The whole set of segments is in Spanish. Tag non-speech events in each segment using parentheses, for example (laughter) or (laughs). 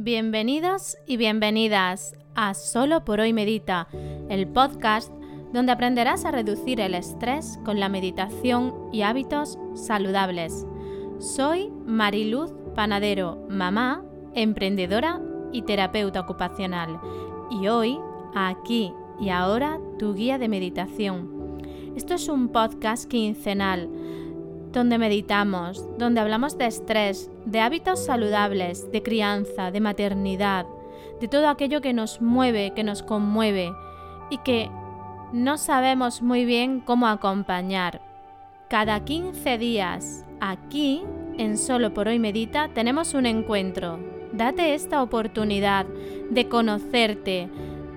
Bienvenidos y bienvenidas a Solo por hoy Medita, el podcast donde aprenderás a reducir el estrés con la meditación y hábitos saludables. Soy Mariluz Panadero, mamá, emprendedora y terapeuta ocupacional. Y hoy, aquí y ahora, tu guía de meditación. Esto es un podcast quincenal donde meditamos, donde hablamos de estrés, de hábitos saludables, de crianza, de maternidad, de todo aquello que nos mueve, que nos conmueve y que no sabemos muy bien cómo acompañar. Cada 15 días, aquí, en Solo por hoy Medita, tenemos un encuentro. Date esta oportunidad de conocerte,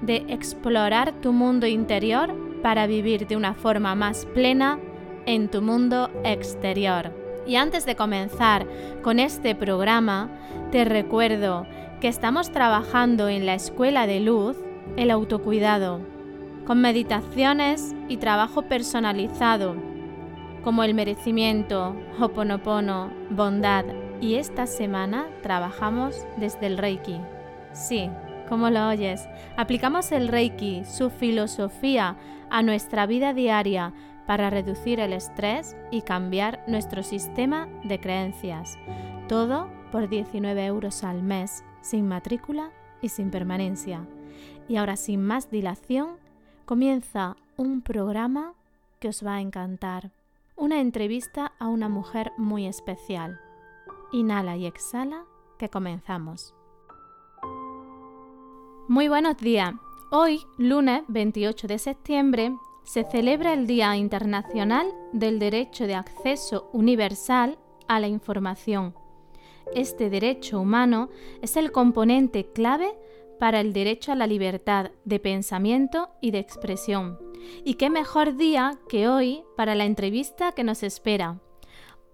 de explorar tu mundo interior para vivir de una forma más plena en tu mundo exterior. Y antes de comenzar con este programa, te recuerdo que estamos trabajando en la Escuela de Luz el autocuidado, con meditaciones y trabajo personalizado, como el merecimiento, hoponopono, bondad, y esta semana trabajamos desde el Reiki. Sí, como lo oyes, aplicamos el Reiki, su filosofía, a nuestra vida diaria para reducir el estrés y cambiar nuestro sistema de creencias. Todo por 19 euros al mes, sin matrícula y sin permanencia. Y ahora sin más dilación, comienza un programa que os va a encantar. Una entrevista a una mujer muy especial. Inhala y exhala, que comenzamos. Muy buenos días. Hoy, lunes 28 de septiembre, se celebra el Día Internacional del Derecho de Acceso Universal a la Información. Este derecho humano es el componente clave para el derecho a la libertad de pensamiento y de expresión. Y qué mejor día que hoy para la entrevista que nos espera.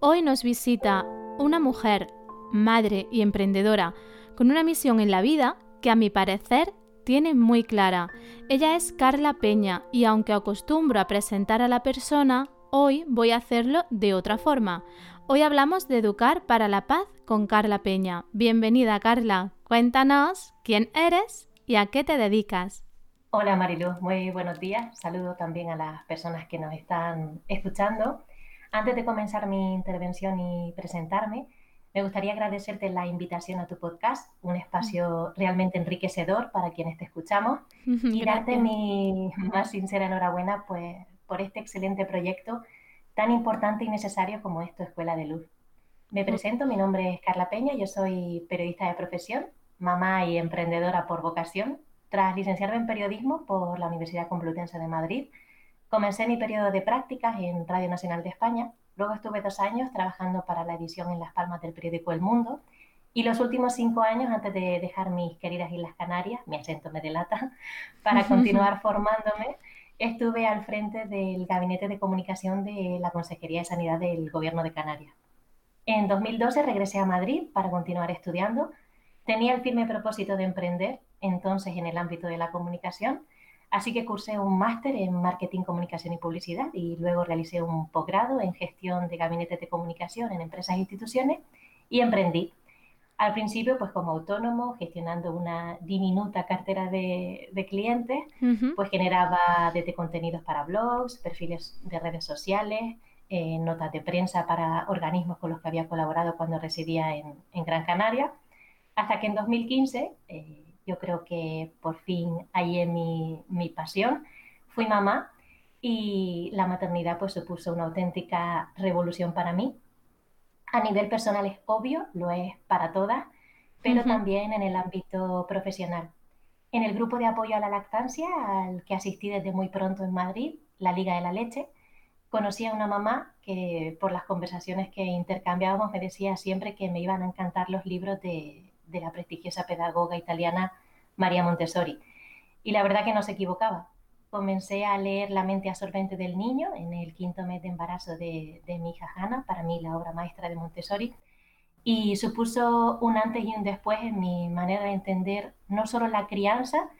Hoy nos visita una mujer, madre y emprendedora con una misión en la vida que a mi parecer tiene muy clara. Ella es Carla Peña y aunque acostumbro a presentar a la persona, hoy voy a hacerlo de otra forma. Hoy hablamos de educar para la paz con Carla Peña. Bienvenida Carla, cuéntanos quién eres y a qué te dedicas. Hola Marilu, muy buenos días. Saludo también a las personas que nos están escuchando. Antes de comenzar mi intervención y presentarme, me gustaría agradecerte la invitación a tu podcast, un espacio realmente enriquecedor para quienes te escuchamos. (laughs) Y darte mi más sincera enhorabuena pues, por este excelente proyecto tan importante y necesario como es tu Escuela de Luz. Me presento, mi nombre es Carla Peña, yo soy periodista de profesión, mamá y emprendedora por vocación. Tras licenciarme en periodismo por la Universidad Complutense de Madrid, comencé mi periodo de prácticas en Radio Nacional de España Luego estuve dos años trabajando para la edición en Las Palmas del periódico El Mundo. Y los últimos cinco años, antes de dejar mis queridas Islas Canarias, mi acento me delata, (laughs) para (laughs) continuar formándome, estuve al frente del Gabinete de Comunicación de la Consejería de Sanidad del Gobierno de Canarias. En 2012 regresé a Madrid para continuar estudiando. Tenía el firme propósito de emprender, entonces en el ámbito de la comunicación, Así que cursé un máster en marketing, comunicación y publicidad y luego realicé un posgrado en gestión de gabinetes de comunicación en empresas e instituciones y emprendí. Al principio, pues como autónomo, gestionando una diminuta cartera de, clientes, pues generaba desde contenidos para blogs, perfiles de redes sociales, eh, notas de prensa para organismos con los que había colaborado cuando residía en, Gran Canaria, hasta que en 2015 yo creo que por fin hallé mi, mi pasión. Fui mamá y la maternidad pues supuso una auténtica revolución para mí. A nivel personal es obvio, lo es para todas, pero también en el ámbito profesional. En el grupo de apoyo a la lactancia, al que asistí desde muy pronto en Madrid, la Liga de la Leche, conocí a una mamá que por las conversaciones que intercambiábamos me decía siempre que me iban a encantar los libros de, de la prestigiosa pedagoga italiana María Montessori. Y la verdad que no se equivocaba. Comencé a leer La mente absorbente del niño en el quinto mes de embarazo de, mi hija Hannah, para mí la obra maestra de Montessori, y supuso un antes y un después en mi manera de entender no solo la crianza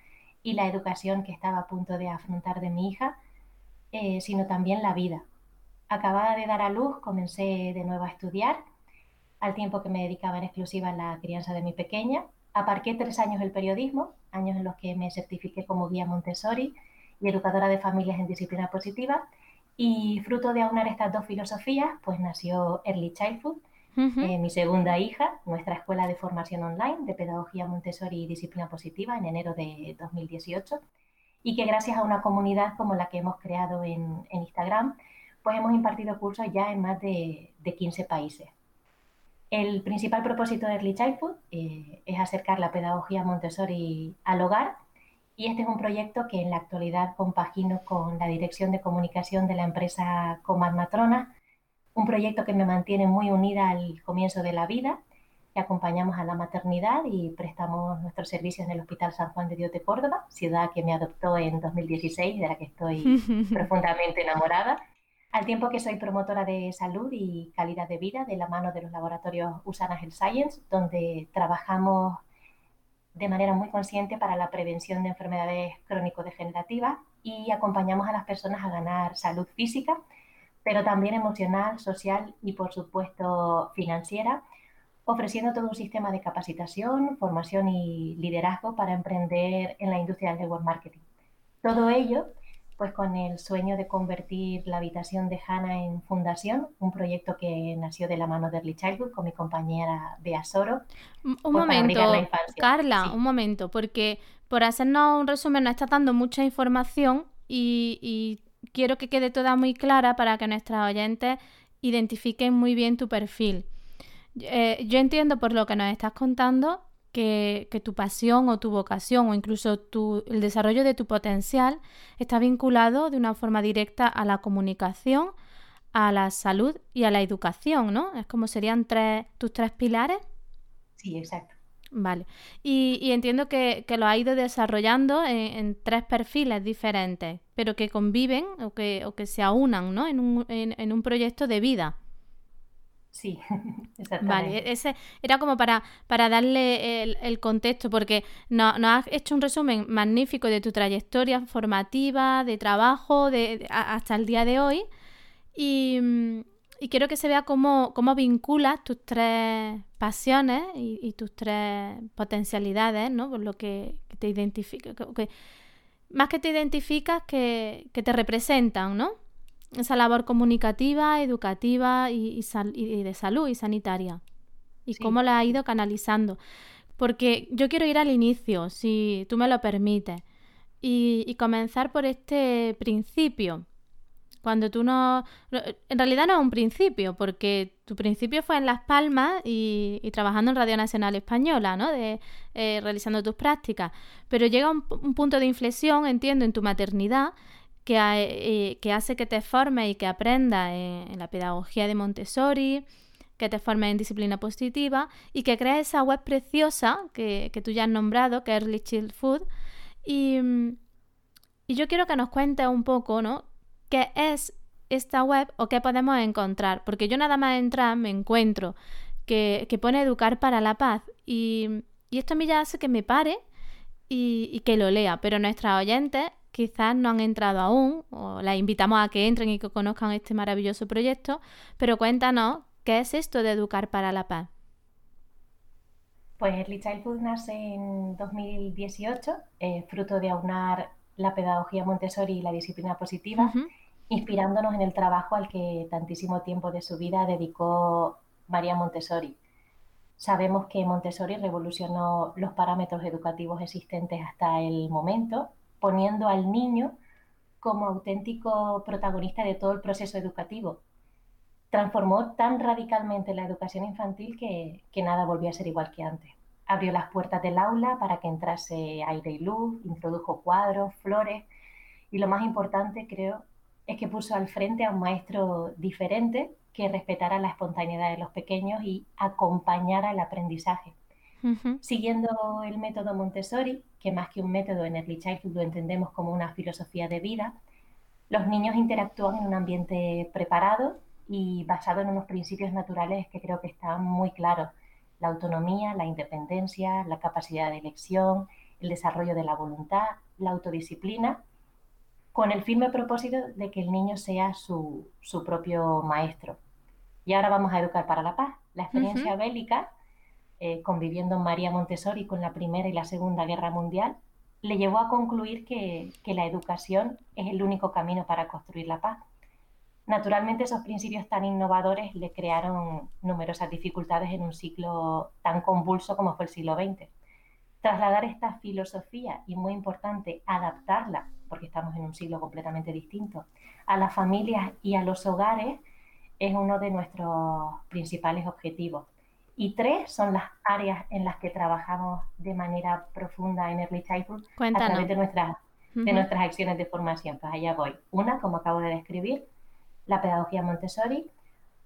y la educación que estaba a punto de afrontar de mi hija, eh, sino también la vida. Acabada de dar a luz, comencé de nuevo a estudiar, al tiempo que me dedicaba en exclusiva a la crianza de mi pequeña, Aparqué tres años el periodismo, años en los que me certifiqué como guía Montessori y educadora de familias en disciplina positiva. Y fruto de aunar estas dos filosofías, pues nació Early Childhood, eh, mi segunda hija, nuestra escuela de formación online de pedagogía Montessori y disciplina positiva en enero de 2018 y que gracias a una comunidad como la que hemos creado en, Instagram, pues hemos impartido cursos ya en más de, 15 países. El principal propósito de Early Childhood eh, es acercar la pedagogía Montessori al hogar y este es un proyecto que en la actualidad compagino con la dirección de comunicación de la empresa Comad Matrona un proyecto que me mantiene muy unida al comienzo de la vida, que acompañamos a la maternidad y prestamos nuestros servicios en el Hospital San Juan de Dios de Córdoba, ciudad que me adoptó en 2016, de la que estoy (laughs) profundamente enamorada, al tiempo que soy promotora de salud y calidad de vida de la mano de los laboratorios Usana Health Science, donde trabajamos de manera muy consciente para la prevención de enfermedades crónico-degenerativas y acompañamos a las personas a ganar salud física, pero también emocional, social y, por supuesto, financiera, ofreciendo todo un sistema de capacitación, formación y liderazgo para emprender en la industria del network marketing. Todo ello, pues con el sueño de convertir la habitación de Hanna en fundación, un proyecto que nació de la mano de Early Childhood con mi compañera Bea Soro. Un pues, momento, Carla, un momento, porque por hacernos un resumen nos está dando mucha información y, y quiero que quede toda muy clara para que nuestros oyentes identifiquen muy bien tu perfil. Eh, yo entiendo por lo que nos estás contando que, tu pasión o tu vocación o incluso el desarrollo de tu potencial está vinculado de una forma directa a la comunicación, a la salud y a la educación, ¿no? Es como serían tres, tus tres pilares. Sí, exacto. Vale. Y, entiendo que, lo ha ido desarrollando en, tres perfiles diferentes, pero que conviven o que, o que se aunan ¿no? en, un, en, un proyecto de vida. Sí, (laughs) exactamente. Vale, ese era como para, para darle el, contexto, porque nos no has hecho un resumen magnífico de tu trayectoria formativa, de trabajo, de, hasta el día de hoy. Y, y quiero que se vea cómo, cómo vinculas tus tres pasiones y, tus tres potencialidades, ¿no? Por lo que, te identifica, más que te identificas, que, te representan, ¿no? Esa labor comunicativa, educativa y, de salud y sanitaria. Y cómo la has ido canalizando. Porque yo quiero ir al inicio, si tú me lo permites, y comenzar por este principio cuando tú no... En realidad no es un principio, porque tu principio fue en Las Palmas y, trabajando en Radio Nacional Española, ¿no? De, eh, realizando tus prácticas. Pero llega un, punto de inflexión, entiendo, en tu maternidad, que, eh, que hace que te formes y que aprendas en, la pedagogía de Montessori, que te formes en disciplina positiva y que crees esa web preciosa que, que tú ya has nombrado, que es Early Child Food. Y, y yo quiero que nos cuentes un poco, ¿no? qué es esta web o qué podemos encontrar. Porque yo nada más entrar me encuentro que, pone educar para la paz y, esto a mí ya hace que me pare y, que lo lea. Pero nuestras oyentes quizás no han entrado aún o las invitamos a que entren y que conozcan este maravilloso proyecto. Pero cuéntanos, ¿qué es esto de educar para la paz? Pues Early Childhood nace en 2018, eh, fruto de aunar la pedagogía Montessori y la disciplina positiva, inspirándonos en el trabajo al que tantísimo tiempo de su vida dedicó María Montessori. Sabemos que Montessori revolucionó los parámetros educativos existentes hasta el momento, poniendo al niño como auténtico protagonista de todo el proceso educativo. Transformó tan radicalmente la educación infantil que, nada volvió a ser igual que antes abrió las puertas del aula para que entrase aire y luz, introdujo cuadros, flores y lo más importante creo es que puso al frente a un maestro diferente que respetara la espontaneidad de los pequeños y acompañara el aprendizaje. Siguiendo el método Montessori, que más que un método en Early Childhood lo entendemos como una filosofía de vida, los niños interactúan en un ambiente preparado y basado en unos principios naturales que creo que están muy claros la autonomía, la independencia, la capacidad de elección, el desarrollo de la voluntad, la autodisciplina, con el firme propósito de que el niño sea su, propio maestro. Y ahora vamos a educar para la paz. La experiencia bélica eh, conviviendo en María Montessori con la Primera y la Segunda Guerra Mundial, le llevó a concluir que, que la educación es el único camino para construir la paz. Naturalmente, esos principios tan innovadores le crearon numerosas dificultades en un ciclo tan convulso como fue el siglo XX. Trasladar esta filosofía y, muy importante, adaptarla, porque estamos en un siglo completamente distinto, a las familias y a los hogares es uno de nuestros principales objetivos. Y tres son las áreas en las que trabajamos de manera profunda en Early Childhood a través de nuestras, de nuestras acciones de formación. Pues allá voy. Una, como acabo de describir, la pedagogía Montessori.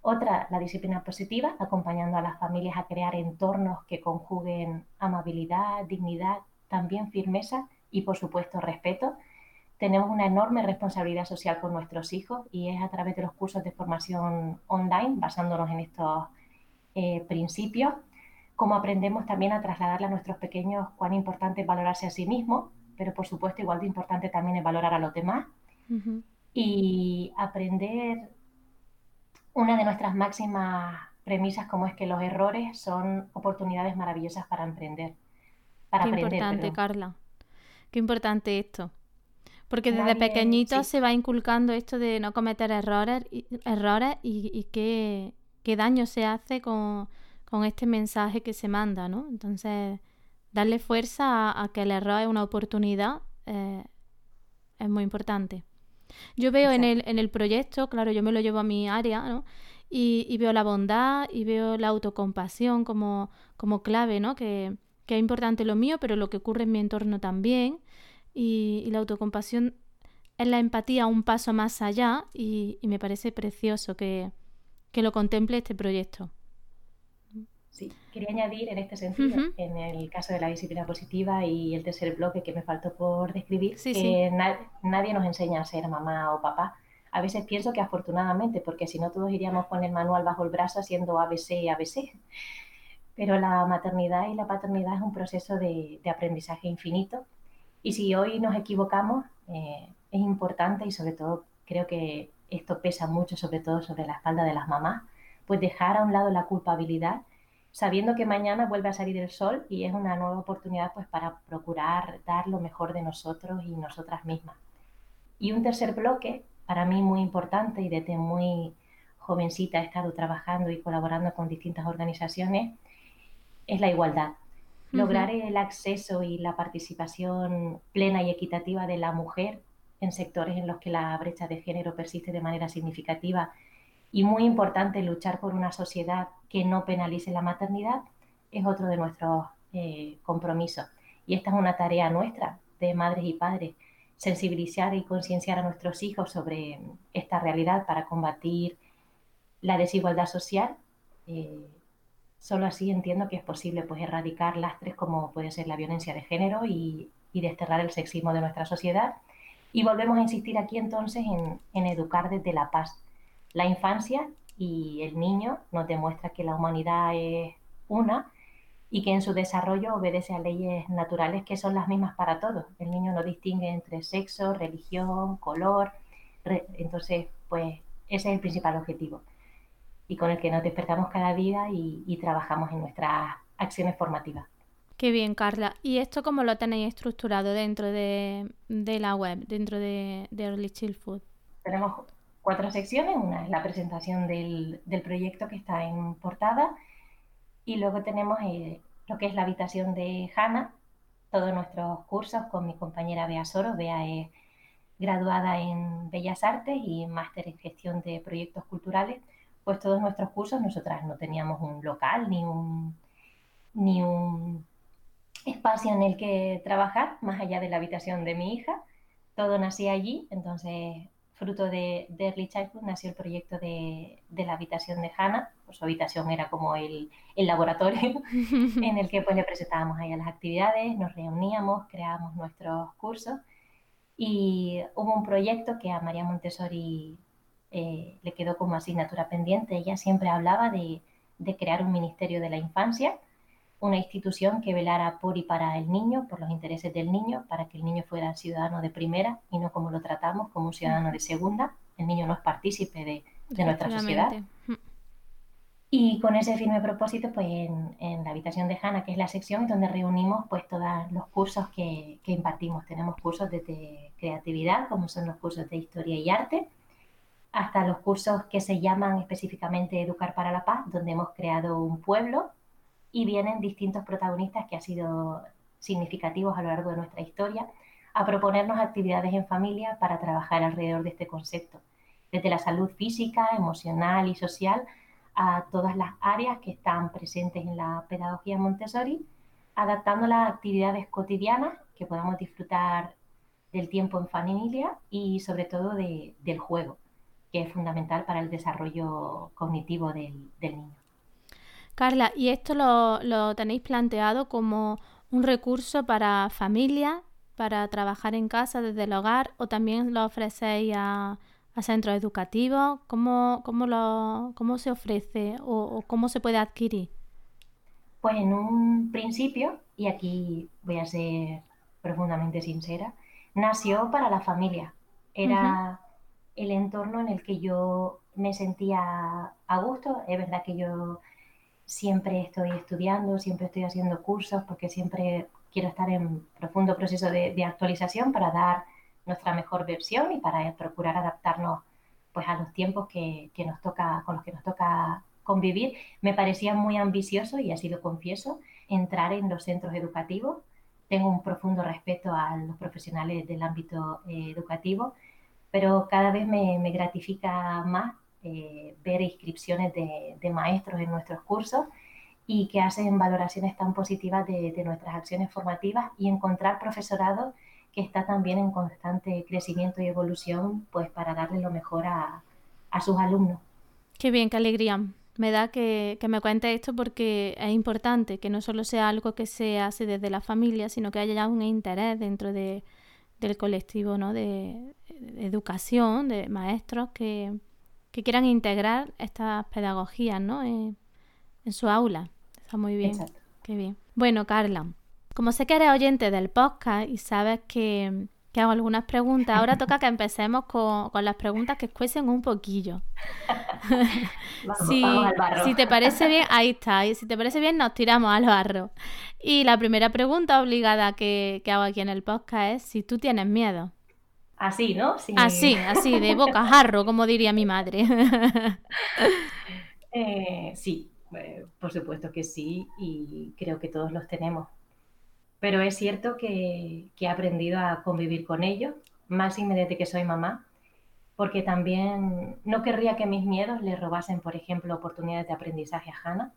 Otra, la disciplina positiva, acompañando a las familias a crear entornos que conjuguen amabilidad, dignidad, también firmeza y, por supuesto, respeto tenemos una enorme responsabilidad social con nuestros hijos y es a través de los cursos de formación online, basándonos en estos eh, principios, como aprendemos también a trasladarle a nuestros pequeños cuán importante es valorarse a sí mismo, pero por supuesto igual de importante también es valorar a los demás y aprender una de nuestras máximas premisas como es que los errores son oportunidades maravillosas para emprender. Para Qué importante, Carla. Qué importante esto. Porque desde pequeñito se va inculcando esto de no cometer errores, errores y, qué, daño se hace con, este mensaje que se manda, ¿no? Entonces, darle fuerza a, que el error es una oportunidad eh, es muy importante. Yo veo en el, en el proyecto, claro, yo me lo llevo a mi área, ¿no? Y, veo la bondad y veo la autocompasión como, como clave, ¿no? Que, que es importante lo mío, pero lo que ocurre en mi entorno también y, la autocompasión es la empatía un paso más allá y, me parece precioso que, lo contemple este proyecto. Sí, quería añadir en este sentido, en el caso de la disciplina positiva y el tercer bloque que me faltó por describir, que nadie nos enseña a ser mamá o papá. A veces pienso que afortunadamente, porque si no todos iríamos con el manual bajo el brazo haciendo ABC y ABC. Pero la maternidad y la paternidad es un proceso de aprendizaje infinito y si hoy nos equivocamos, eh, es importante y sobre todo creo que esto pesa mucho, sobre todo sobre la espalda de las mamás, pues dejar a un lado la culpabilidad, sabiendo que mañana vuelve a salir el sol y es una nueva oportunidad pues para procurar dar lo mejor de nosotros y nosotras mismas. Y un tercer bloque, para mí muy importante y desde muy jovencita he estado trabajando y colaborando con distintas organizaciones, es la igualdad lograr el acceso y la participación plena y equitativa de la mujer en sectores en los que la brecha de género persiste de manera significativa y muy importante luchar por una sociedad que no penalice la maternidad es otro de nuestros eh, compromisos. Y esta es una tarea nuestra de madres y padres, sensibilizar y concienciar a nuestros hijos sobre esta realidad para combatir la desigualdad social. Eh, Solo así entiendo que es posible pues, erradicar lastres como puede ser la violencia de género y, desterrar el sexismo de nuestra sociedad. Y volvemos a insistir aquí entonces en, educar desde la paz. La infancia y el niño nos demuestra que la humanidad es una y que en su desarrollo obedece a leyes naturales que son las mismas para todos. El niño no distingue entre sexo, religión, color. entonces, pues ese es el principal objetivo y con el que nos despertamos cada día y, trabajamos en nuestras acciones formativas. Qué bien, Carla. ¿Y esto cómo lo tenéis estructurado dentro de, la web, dentro de, Early Chill Food? Tenemos cuatro secciones. Una es la presentación del, proyecto que está en portada y luego tenemos eh, lo que es la habitación de Hanna, todos nuestros cursos con mi compañera Bea Soro. Bea es graduada en Bellas Artes y máster en gestión de proyectos culturales pues todos nuestros cursos, nosotras no teníamos un local ni un, ni un espacio en el que trabajar, más allá de la habitación de mi hija. Todo nacía allí, entonces, fruto de, Early Childhood, nació el proyecto de, la habitación de Hannah. Pues su habitación era como el, laboratorio (laughs) en el que pues, le presentábamos a ella las actividades, nos reuníamos, creábamos nuestros cursos. Y hubo un proyecto que a María Montessori eh, le quedó como asignatura pendiente. Ella siempre hablaba de, crear un ministerio de la infancia, una institución que velara por y para el niño, por los intereses del niño, para que el niño fuera ciudadano de primera y no como lo tratamos, como un ciudadano de segunda. El niño no es partícipe de, nuestra sociedad. Y con ese firme propósito, pues en, la habitación de Hanna, que es la sección donde reunimos pues todos los cursos que, que impartimos. Tenemos cursos de creatividad, como son los cursos de historia y arte, hasta los cursos que se llaman específicamente Educar para la Paz, donde hemos creado un pueblo y vienen distintos protagonistas que han sido significativos a lo largo de nuestra historia a proponernos actividades en familia para trabajar alrededor de este concepto, desde la salud física, emocional y social a todas las áreas que están presentes en la pedagogía Montessori, adaptando las actividades cotidianas que podamos disfrutar del tiempo en familia y sobre todo del juego, que es fundamental para el desarrollo cognitivo del, niño. Carla, ¿y esto lo, lo, tenéis planteado como un recurso para familias, para trabajar en casa desde el hogar o también lo ofrecéis a, a centros educativos? ¿Cómo, cómo, lo, cómo se ofrece o, cómo se puede adquirir? Pues en un principio, y aquí voy a ser profundamente sincera, nació para la familia. Era el entorno en el que yo me sentía a gusto. Es verdad que yo siempre estoy estudiando, siempre estoy haciendo cursos, porque siempre quiero estar en profundo proceso de, actualización para dar nuestra mejor versión y para procurar adaptarnos pues a los tiempos que, nos toca, con los que nos toca convivir. Me parecía muy ambicioso, y así lo confieso, entrar en los centros educativos. Tengo un profundo respeto a los profesionales del ámbito eh, educativo, pero cada vez me gratifica más eh, ver inscripciones de, maestros en nuestros cursos y que hacen valoraciones tan positivas de, de nuestras acciones formativas y encontrar profesorado que está también en constante crecimiento y evolución, pues para darle lo mejor a, sus alumnos. Qué bien, qué alegría. Me da que, me cuente esto porque es importante que no solo sea algo que se hace desde la familia, sino que haya ya un interés dentro de, del colectivo ¿no? de, educación, de maestros que, quieran integrar estas pedagogías ¿no? en, su aula. Está muy bien. Qué bien. Bueno, Carla, como sé que eres oyente del podcast y sabes que, hago algunas preguntas, ahora toca que empecemos con, las preguntas que escuecen un poquillo. (laughs) si, te parece bien, ahí está. Y si te parece bien, nos tiramos al barro. Y la primera pregunta obligada que, hago aquí en el podcast es si tú tienes miedo. Así, ¿no? Así, así, de boca jarro, como diría mi madre. (laughs) Eh, sí, eh, por supuesto que sí, y creo que todos los tenemos pero es cierto que, he aprendido a convivir con ellos, más desde que soy mamá, porque también no querría que mis miedos le robasen, por ejemplo, oportunidades de aprendizaje a Hannah.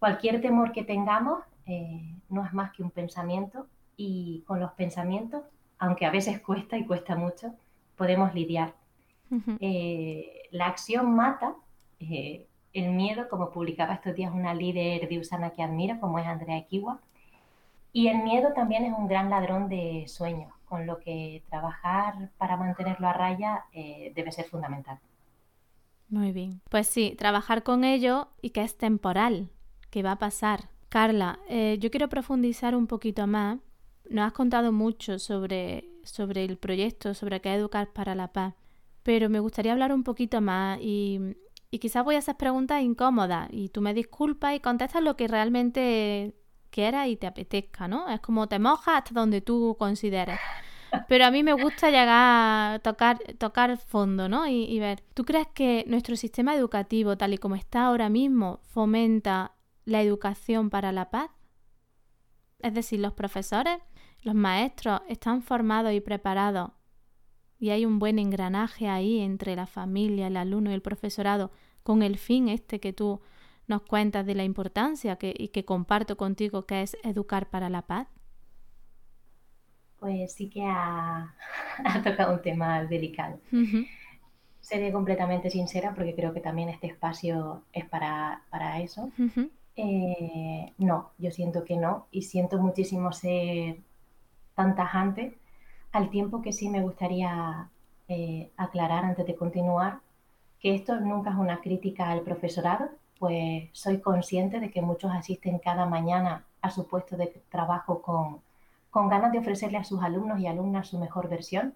Cualquier temor que tengamos eh, no es más que un pensamiento y con los pensamientos, aunque a veces cuesta y cuesta mucho, podemos lidiar. Eh, la acción mata, eh, el miedo, como publicaba estos días una líder de Usana que admiro, como es Andrea Kiwa, y el miedo también es un gran ladrón de sueños, con lo que trabajar para mantenerlo a raya eh, debe ser fundamental. Muy bien. Pues sí, trabajar con ello y que es temporal, que va a pasar. Carla, eh, yo quiero profundizar un poquito más. Nos has contado mucho sobre, sobre el proyecto, sobre qué educar para la paz, pero me gustaría hablar un poquito más y, y quizás voy a hacer preguntas incómodas y tú me disculpas y contestas lo que realmente quieras y te apetezca, ¿no? Es como te mojas hasta donde tú consideres. Pero a mí me gusta llegar a tocar, tocar fondo, ¿no? Y, y, ver, ¿tú crees que nuestro sistema educativo, tal y como está ahora mismo, fomenta la educación para la paz? Es decir, los profesores, los maestros están formados y preparados y hay un buen engranaje ahí entre la familia, el alumno y el profesorado con el fin este que tú nos cuentas de la importancia que, y que comparto contigo, que es educar para la paz? Pues sí que ha, (laughs) tocado un tema delicado. Seré completamente sincera porque creo que también este espacio es para, eso. Eh, no, yo siento que no y siento muchísimo ser tan tajante al tiempo que sí me gustaría eh, aclarar antes de continuar que esto nunca es una crítica al profesorado, pues soy consciente de que muchos asisten cada mañana a su puesto de trabajo con, con ganas de ofrecerle a sus alumnos y alumnas su mejor versión.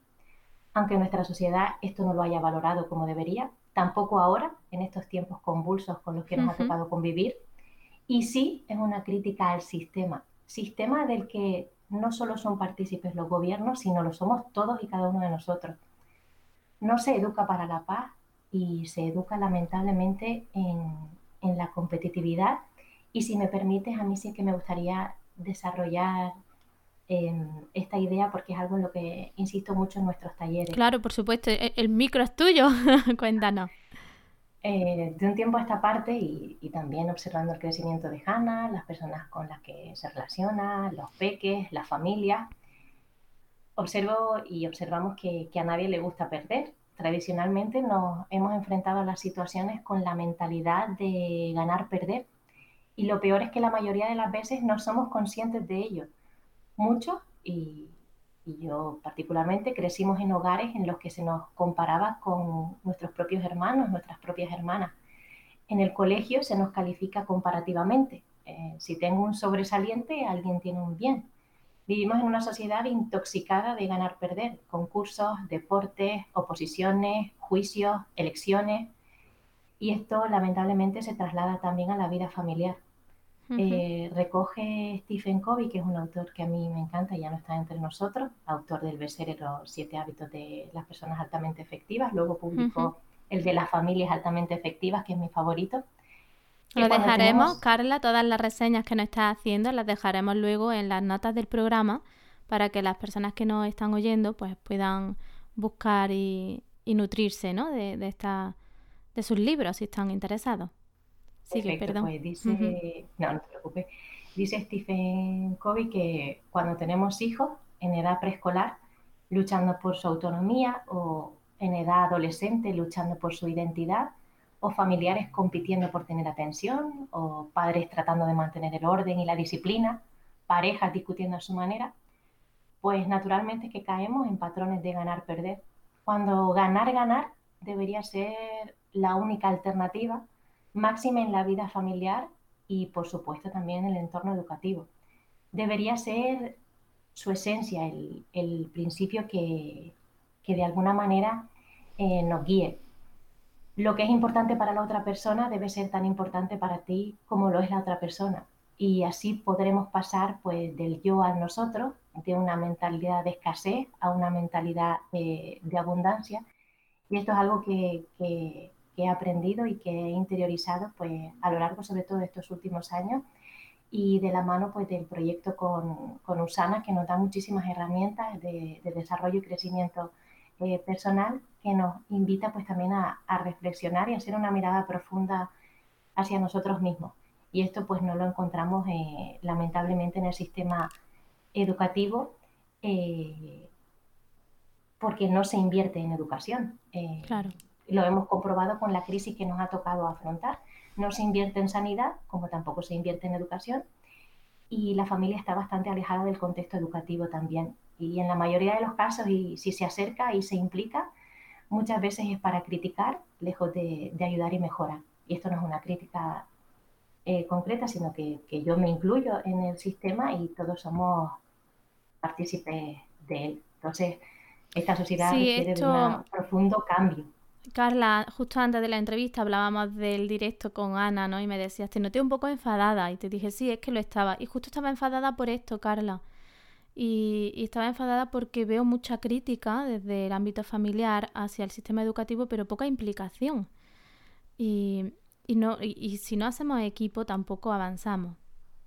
Aunque en nuestra sociedad esto no lo haya valorado como debería, tampoco ahora, en estos tiempos convulsos con los que nos ha tocado convivir. Y sí es una crítica al sistema, sistema del que no solo son partícipes los gobiernos, sino lo somos todos y cada uno de nosotros. No se educa para la paz y se educa lamentablemente en, en la competitividad. Y si me permites, a mí sí que me gustaría desarrollar em, esta idea porque es algo en lo que insisto mucho en nuestros talleres. Claro, por supuesto, e-, el micro es tuyo, (laughs) cuéntanos. Eh, de un tiempo a esta parte y, también observando el crecimiento de Hannah, las personas con las que se relaciona, los peques, la familia, observo y observamos que, que a nadie le gusta perder. Tradicionalmente nos hemos enfrentado a las situaciones con la mentalidad de ganar-perder y lo peor es que la mayoría de las veces no somos conscientes de ello. Muchos, y, yo particularmente, crecimos en hogares en los que se nos comparaba con nuestros propios hermanos, nuestras propias hermanas. En el colegio se nos califica comparativamente. Eh, si tengo un sobresaliente, alguien tiene un bien. Vivimos en una sociedad intoxicada de ganar-perder, concursos, deportes, oposiciones, juicios, elecciones, y esto lamentablemente se traslada también a la vida familiar. Eh, recoge Stephen Covey, que es un autor que a mí me encanta, ya no está entre nosotros, autor del bestseller Los siete hábitos de las personas altamente efectivas. Luego publicó el de las familias altamente efectivas, que es mi favorito. Lo dejaremos, Carla, todas las reseñas que nos estás haciendo las dejaremos luego en las notas del programa para que las personas que nos están oyendo pues puedan buscar y, nutrirse ¿no? de, de, esta, de sus libros si están interesados. Sí, perdón. Pues dice, no, no te preocupes. Dice Stephen Covey que cuando tenemos hijos en edad preescolar luchando por su autonomía o en edad adolescente luchando por su identidad o familiares compitiendo por tener atención o padres tratando de mantener el orden y la disciplina, parejas discutiendo a su manera, pues naturalmente que caemos en patrones de ganar-perder. Cuando ganar-ganar debería ser la única alternativa máxima en la vida familiar y por supuesto también en el entorno educativo. Debería ser su esencia, el, principio que, de alguna manera eh, nos guíe. Lo que es importante para la otra persona debe ser tan importante para ti como lo es la otra persona. Y así podremos pasar pues, del yo al nosotros, de una mentalidad de escasez a una mentalidad de, abundancia. Y esto es algo que, que he aprendido y que he interiorizado pues, a lo largo sobre todo de estos últimos años y de la mano pues, del proyecto con, con Usana que nos da muchísimas herramientas de, desarrollo y crecimiento eh, personal que nos invita pues también a, reflexionar y a hacer una mirada profunda hacia nosotros mismos. Y esto pues no lo encontramos eh, lamentablemente en el sistema educativo eh, porque no se invierte en educación. claro lo hemos comprobado con la crisis que nos ha tocado afrontar. No se invierte en sanidad, como tampoco se invierte en educación, y la familia está bastante alejada del contexto educativo también. Y en la mayoría de los casos, y si se acerca y se implica, muchas veces es para criticar, lejos de, ayudar y mejorar. Y esto no es una crítica eh, concreta, sino que, yo me incluyo en el sistema y todos somos partícipes de él. Entonces, esta sociedad requiere de un profundo cambio. Carla, justo antes de la entrevista hablábamos del directo con Ana, ¿no? Y me decías, te noté un poco enfadada. Y te dije, sí, es que lo estaba. Y justo estaba enfadada por esto, Carla. Y, estaba enfadada porque veo mucha crítica desde el ámbito familiar hacia el sistema educativo, pero poca implicación. Y, no, y, si no hacemos equipo, tampoco avanzamos.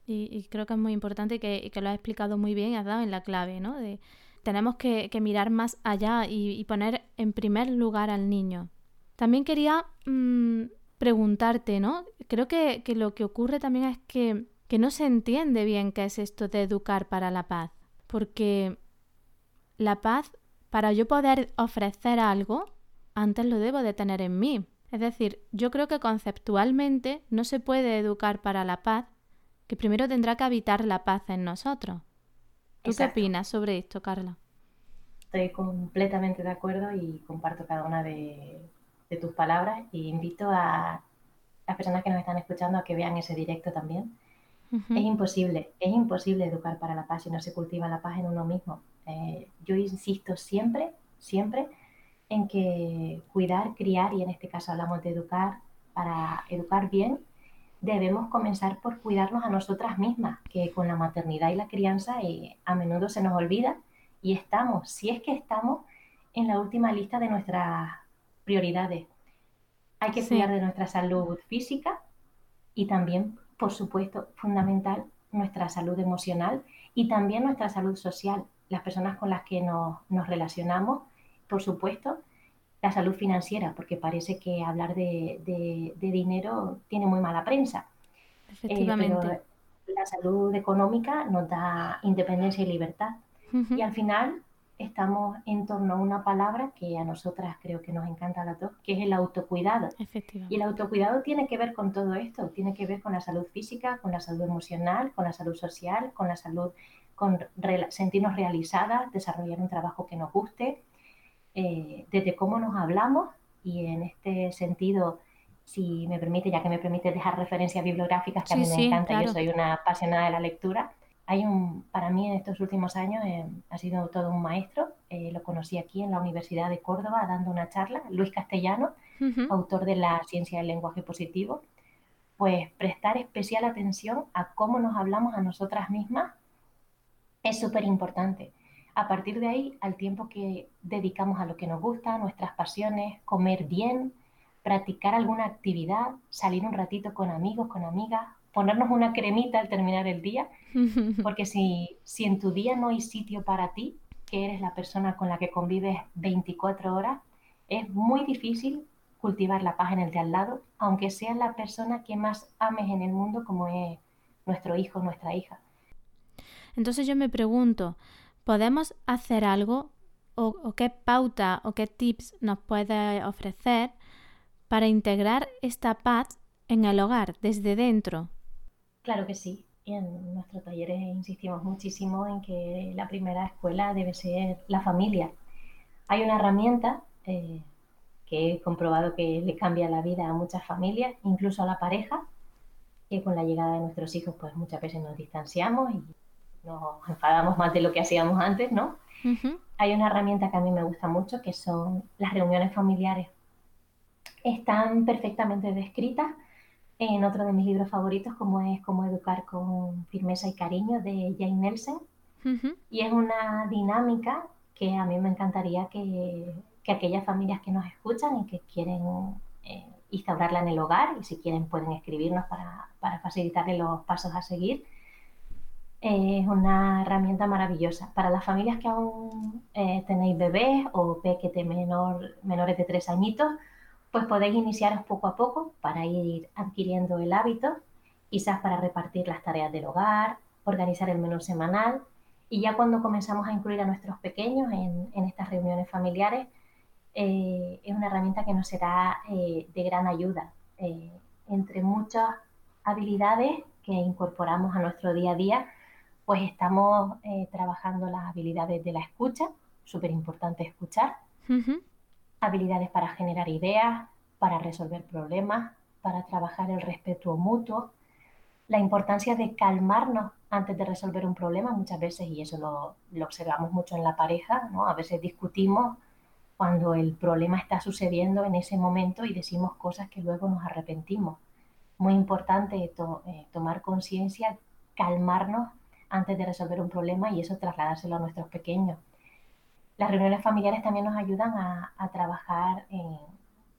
Y, creo que es muy importante que, que, lo has explicado muy bien y has dado en la clave, ¿no? De, tenemos que, mirar más allá y, poner en primer lugar al niño. También quería mm, preguntarte, ¿no? Creo que, lo que ocurre también es que, que no se entiende bien qué es esto de educar para la paz, porque la paz, para yo poder ofrecer algo, antes lo debo de tener en mí. Es decir, yo creo que conceptualmente no se puede educar para la paz, que primero tendrá que habitar la paz en nosotros. ¿Tú qué opinas sobre esto, Carla? Estoy completamente de acuerdo y comparto cada una de, tus palabras y invito a las personas que nos están escuchando a que vean ese directo también. Es imposible, es imposible educar para la paz si no se cultiva la paz en uno mismo. Eh, yo insisto siempre, siempre en que cuidar, criar, y en este caso hablamos de educar, para educar bien, debemos comenzar por cuidarnos a nosotras mismas, que con la maternidad y la crianza eh, a menudo se nos olvida y estamos, si es que estamos, en la última lista de nuestras prioridades. Hay que cuidar de nuestra salud física y también, por supuesto, fundamental, nuestra salud emocional y también nuestra salud social, las personas con las que nos, nos relacionamos, por supuesto, la salud financiera, porque parece que hablar de, de, dinero tiene muy mala prensa. Eh, Efectivamente. la salud económica nos da independencia y libertad. Y al final estamos en torno a una palabra que a nosotras creo que nos encanta a las dos, que es el autocuidado. Y el autocuidado tiene que ver con todo esto, tiene que ver con la salud física, con la salud emocional, con la salud social, con la salud, con sentirnos realizadas, desarrollar un trabajo que nos guste, eh, desde cómo nos hablamos y en este sentido, si me permite, ya que me permite dejar referencias bibliográficas que a mí me encanta, yo soy una apasionada de la lectura, hay un, para mí en estos últimos años eh, ha sido todo un maestro, eh, lo conocí aquí en la Universidad de Córdoba dando una charla, Luis Castellano, autor de la ciencia del lenguaje positivo, pues prestar especial atención a cómo nos hablamos a nosotras mismas es súper importante. A partir de ahí, al tiempo que dedicamos a lo que nos gusta, nuestras pasiones, comer bien, practicar alguna actividad, salir un ratito con amigos, con amigas, ponernos una cremita al terminar el día, (laughs) porque si, si en tu día no hay sitio para ti, que eres la persona con la que convives 24 horas, es muy difícil cultivar la paz en el de al lado, aunque sea la persona que más ames en el mundo como es nuestro hijo, nuestra hija. Entonces yo me pregunto, ¿podemos hacer algo o, qué pauta o qué tips nos puede ofrecer para integrar esta paz en el hogar desde dentro? Claro que sí. En nuestros talleres insistimos muchísimo en que la primera escuela debe ser la familia. Hay una herramienta eh, que he comprobado que le cambia la vida a muchas familias, incluso a la pareja, que con la llegada de nuestros hijos pues muchas veces nos distanciamos y nos enfadamos más de lo que hacíamos antes, ¿no? Hay una herramienta que a mí me gusta mucho, que son las reuniones familiares. Están perfectamente descritas en otro de mis libros favoritos, como es Cómo educar con firmeza y cariño, de Jane Nelson. Y es una dinámica que a mí me encantaría que, que aquellas familias que nos escuchan y que quieren eh, instaurarla en el hogar, y si quieren pueden escribirnos para, para facilitarle los pasos a seguir, es una herramienta maravillosa. Para las familias que aún eh, tenéis bebés o pequeños menor, menores de tres añitos, pues podéis iniciaros poco a poco para ir adquiriendo el hábito, quizás para repartir las tareas del hogar, organizar el menú semanal y ya cuando comenzamos a incluir a nuestros pequeños en, estas reuniones familiares, eh, es una herramienta que nos será eh, de gran ayuda. entre muchas habilidades que incorporamos a nuestro día a día, pues estamos eh, trabajando las habilidades de la escucha, súper importante escuchar, habilidades para generar ideas, para resolver problemas, para trabajar el respeto mutuo, la importancia de calmarnos antes de resolver un problema muchas veces, y eso lo, observamos mucho en la pareja, ¿no? a veces discutimos cuando el problema está sucediendo en ese momento y decimos cosas que luego nos arrepentimos. Muy importante eh, tomar conciencia, calmarnos antes de resolver un problema y eso trasladárselo a nuestros pequeños. Las reuniones familiares también nos ayudan a, trabajar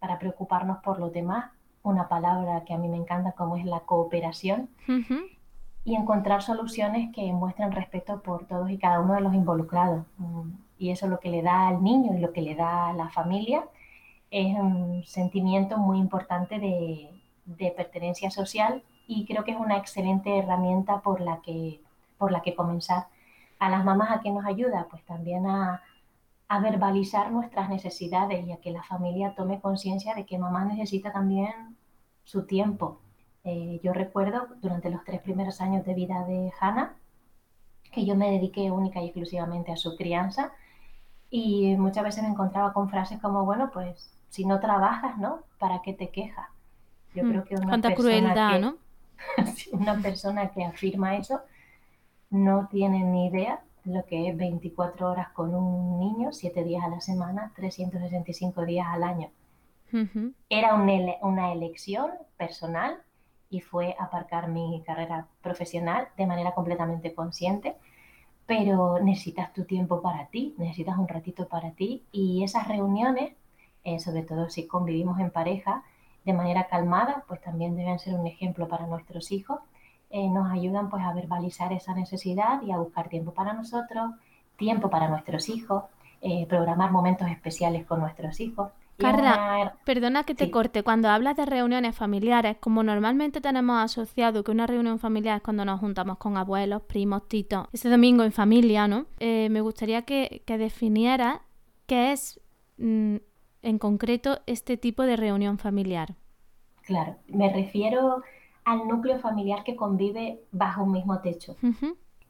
para preocuparnos por los demás, una palabra que a mí me encanta como es la cooperación, y encontrar soluciones que muestren respeto por todos y cada uno de los involucrados. Mm, y eso lo que le da al niño y lo que le da a la familia es un sentimiento muy importante de, de pertenencia social y creo que es una excelente herramienta por la que por la que comenzar. A las mamás a que nos ayuda, pues también a, verbalizar nuestras necesidades y a que la familia tome conciencia de que mamá necesita también su tiempo. Eh, yo recuerdo durante los tres primeros años de vida de Hannah que yo me dediqué única y exclusivamente a su crianza y muchas veces me encontraba con frases como, bueno, pues si no trabajas, ¿no? ¿Para qué te quejas? Yo hmm, creo que una Cuánta crueldad, ¿no? (laughs) una persona que afirma eso no tienen ni idea lo que es 24 horas con un niño, 7 días a la semana, 365 días al año. Era una elección personal y fue aparcar mi carrera profesional de manera completamente consciente, pero necesitas tu tiempo para ti, necesitas un ratito para ti y esas reuniones, eh, sobre todo si convivimos en pareja, de manera calmada, pues también deben ser un ejemplo para nuestros hijos eh, nos ayudan pues a verbalizar esa necesidad y a buscar tiempo para nosotros, tiempo para nuestros hijos, eh, programar momentos especiales con nuestros hijos. Carla, perdona que te corte, cuando hablas de reuniones familiares, como normalmente tenemos asociado que una reunión familiar es cuando nos juntamos con abuelos, primos, titos, ese domingo en familia, ¿no? Eh, me gustaría que, que definiera qué es mm, en concreto este tipo de reunión familiar. Claro, me refiero al núcleo familiar que convive bajo un mismo techo.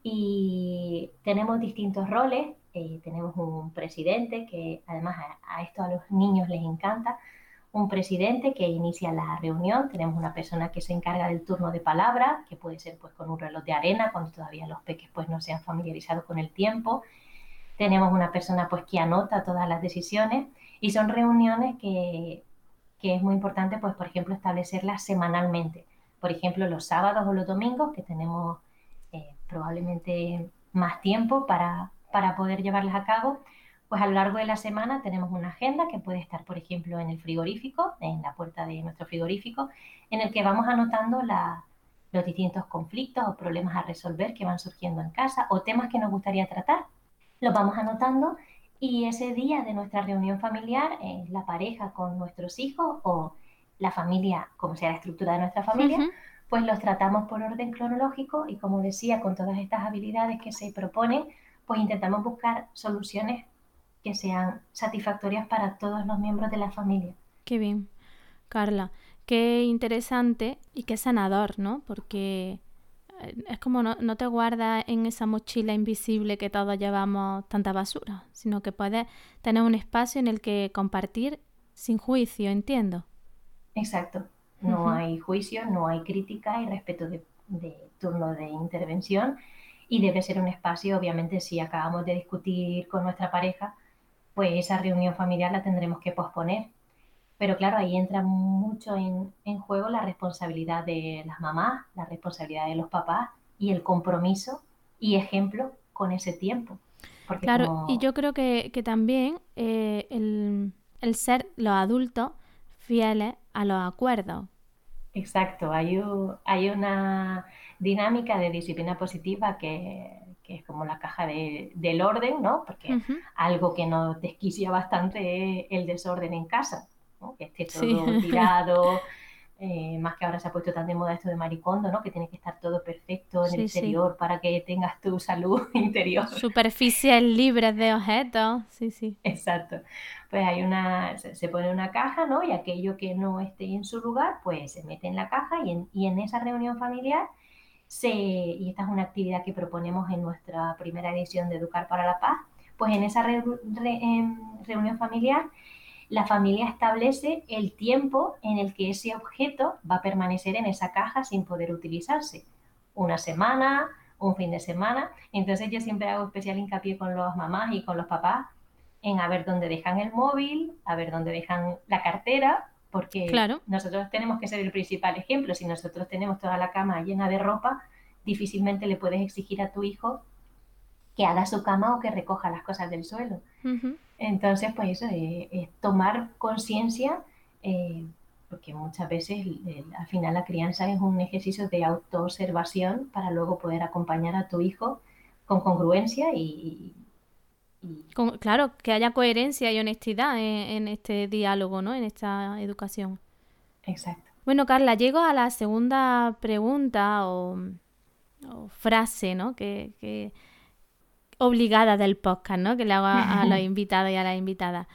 Y tenemos distintos roles. Eh, tenemos un presidente que además a, esto a los niños les encanta. Un presidente que inicia la reunión. Tenemos una persona que se encarga del turno de palabra, que puede ser pues con un reloj de arena cuando todavía los peques pues no se han familiarizado con el tiempo. Tenemos una persona pues que anota todas las decisiones y son reuniones que, que es muy importante pues por ejemplo establecerlas semanalmente por ejemplo, los sábados o los domingos, que tenemos eh, probablemente más tiempo para, para poder llevarlas a cabo, pues a lo largo de la semana tenemos una agenda que puede estar, por ejemplo, en el frigorífico, en la puerta de nuestro frigorífico, en el que vamos anotando los distintos conflictos o problemas a resolver que van surgiendo en casa o temas que nos gustaría tratar. Los vamos anotando y ese día de nuestra reunión familiar, eh, la pareja con nuestros hijos o la familia, como sea la estructura de nuestra familia, pues los tratamos por orden cronológico y como decía, con todas estas habilidades que se proponen, pues intentamos buscar soluciones que sean satisfactorias para todos los miembros de la familia. Qué bien, Carla. Qué interesante y qué sanador, ¿no? Porque eh, es como no, no, te guardas en esa mochila invisible que todos llevamos tanta basura, sino que puedes tener un espacio en el que compartir sin juicio, entiendo. Exacto. No hay juicio, no hay crítica y respeto de, turno de intervención y debe ser un espacio, obviamente, si acabamos de discutir con nuestra pareja, pues esa reunión familiar la tendremos que posponer. Pero claro, ahí entra mucho en, juego la responsabilidad de las mamás, la responsabilidad de los papás y el compromiso y ejemplo con ese tiempo. claro, y yo creo que, también eh, el, el, ser los adultos fieles a los acuerdos. Exacto, hay, hay una dinámica de disciplina positiva que, es como la caja del orden, ¿no? Porque algo que nos desquicia bastante es el desorden en casa, ¿no? que esté todo (laughs) tirado, eh, más que ahora se ha puesto tan de moda esto de maricondo, ¿no? Que tiene que estar todo perfecto en el exterior para que tengas tu salud (laughs) interior. Superficies libres de objetos, sí, sí. Exacto. Pues hay una, se pone una caja, ¿no? Y aquello que no esté en su lugar, pues se mete en la caja y en, y en esa reunión familiar se, y esta es una actividad que proponemos en nuestra primera edición de Educar para la Paz, pues en esa em, reunión familiar la familia establece el tiempo en el que ese objeto va a permanecer en esa caja sin poder utilizarse. Una semana, un fin de semana. Entonces yo siempre hago especial hincapié con las mamás y con los papás en a ver dónde dejan el móvil, a ver dónde dejan la cartera, porque nosotros tenemos que ser el principal ejemplo. Si nosotros tenemos toda la cama llena de ropa, difícilmente le puedes exigir a tu hijo que haga su cama o que recoja las cosas del suelo. Entonces, pues eso, eh, es tomar conciencia, eh, porque muchas veces al final la crianza es un ejercicio de autoobservación para luego poder acompañar a tu hijo con congruencia y... claro, que haya coherencia y honestidad en, este diálogo, ¿no? En esta educación. Exacto. Bueno, Carla, llego a la segunda pregunta o, frase, ¿no? que obligada del podcast, ¿no? Que le hago a, los (laughs) invitados y a las invitadas.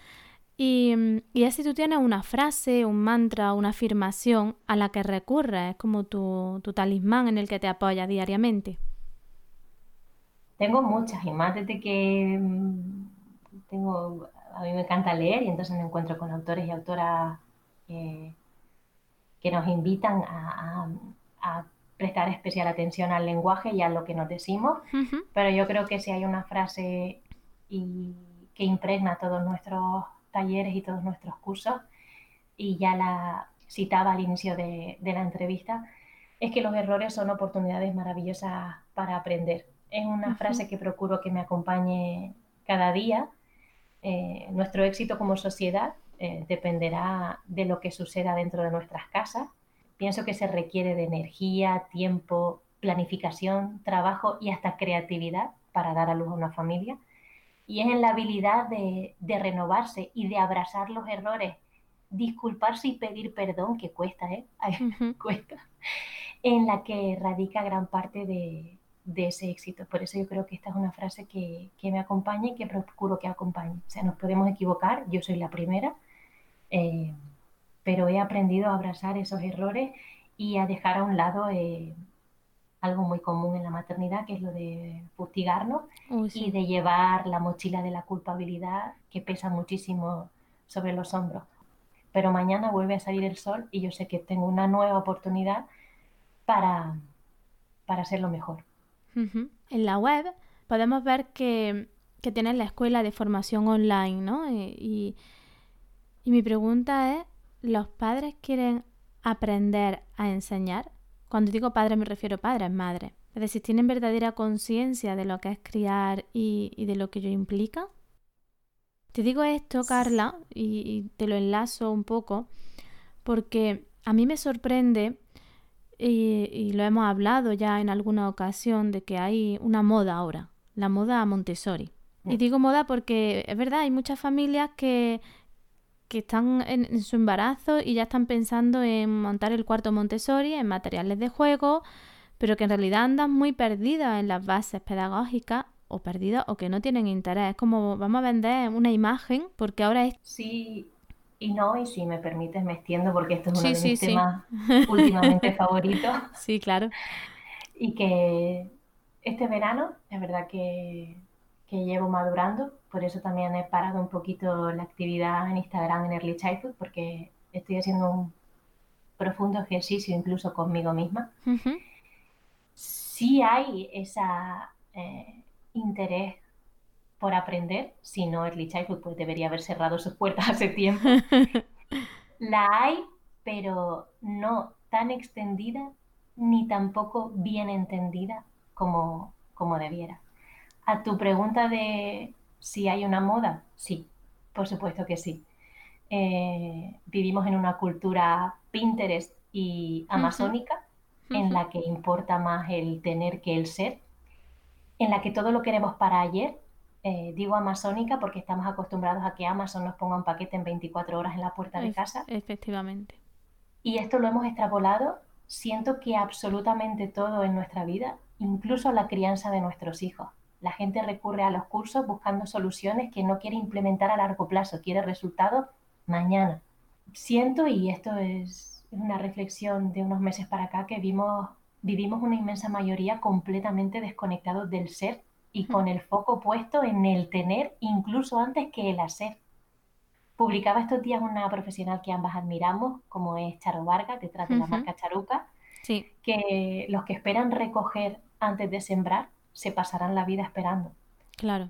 Y, y si tú tienes una frase, un mantra, una afirmación a la que recurres, es como tu, talismán en el que te apoyas diariamente. Tengo muchas y más desde que mm, tengo, a mí me encanta leer y entonces me encuentro con autores y autoras que nos invitan a prestar especial atención al lenguaje y a lo que nos decimos, pero yo creo que si hay una frase y, que impregna todos nuestros talleres y todos nuestros cursos, y ya la citaba al inicio de, la entrevista, es que los errores son oportunidades maravillosas para aprender. Es una frase que procuro que me acompañe cada día. Eh, nuestro éxito como sociedad eh, dependerá de lo que suceda dentro de nuestras casas. Pienso que se requiere de energía, tiempo, planificación, trabajo y hasta creatividad para dar a luz a una familia. Y es en la habilidad de, renovarse y de abrazar los errores, disculparse y pedir perdón, que cuesta, ¿eh? (laughs) cuesta, en la que radica gran parte de, ese éxito. Por eso yo creo que esta es una frase que, me acompaña y que procuro que acompañe. O sea, nos podemos equivocar, yo soy la primera, eh, pero he aprendido a abrazar esos errores y a dejar a un lado eh, algo muy común en la maternidad, que es lo de fustigarnos y de llevar la mochila de la culpabilidad que pesa muchísimo sobre los hombros. Pero mañana vuelve a salir el sol y yo sé que tengo una nueva oportunidad para, para hacerlo mejor. En la web podemos ver que, que tienes la escuela de formación online, ¿no? Eh, y, y mi pregunta es, ¿los padres quieren aprender a enseñar? Cuando digo padre me refiero a padres, madres. Es decir, ¿tienen verdadera conciencia de lo que es criar y, de lo que ello implica? Te digo esto, Carla, y, te lo enlazo un poco, porque a mí me sorprende, y, lo hemos hablado ya en alguna ocasión, de que hay una moda ahora, la moda Montessori. Y digo moda porque es verdad, hay muchas familias que que están en, su embarazo y ya están pensando en montar el cuarto Montessori, en materiales de juego, pero que en realidad andan muy perdidas en las bases pedagógicas o perdidas o que no tienen interés. Es como vamos a vender una imagen porque ahora es... Sí, y no, y si me permites me extiendo porque esto es uno de mis temas (laughs) últimamente favoritos. Sí, claro. Y que este verano, es verdad que que llevo madurando. Por eso también he parado un poquito la actividad en Instagram en Early Childhood, porque estoy haciendo un profundo ejercicio incluso conmigo misma. Si hay ese eh, interés por aprender, si no Early Childhood, pues debería haber cerrado sus puertas (laughs) hace tiempo. (laughs) la hay, pero no tan extendida ni tampoco bien entendida como, como debiera. A tu pregunta de si hay una moda, sí, por supuesto que sí. Eh, vivimos en una cultura Pinterest y amazónica, en la que importa más el tener que el ser, en la que todo lo queremos para ayer. Eh, digo amazónica porque estamos acostumbrados a que Amazon nos ponga un paquete en 24 horas en la puerta de casa. Efectivamente. Y esto lo hemos extrapolado. Siento que absolutamente todo en nuestra vida, incluso la crianza de nuestros hijos. La gente recurre a los cursos buscando soluciones que no quiere implementar a largo plazo, quiere resultados mañana. Siento, y esto es una reflexión de unos meses para acá, que vimos, vivimos una inmensa mayoría completamente desconectados del ser y con el foco puesto en el tener incluso antes que el hacer. Publicaba estos días una profesional que ambas admiramos, como es Charo Vargas, detrás de la marca Charuca, que los que esperan recoger antes de sembrar se pasarán la vida esperando. Claro.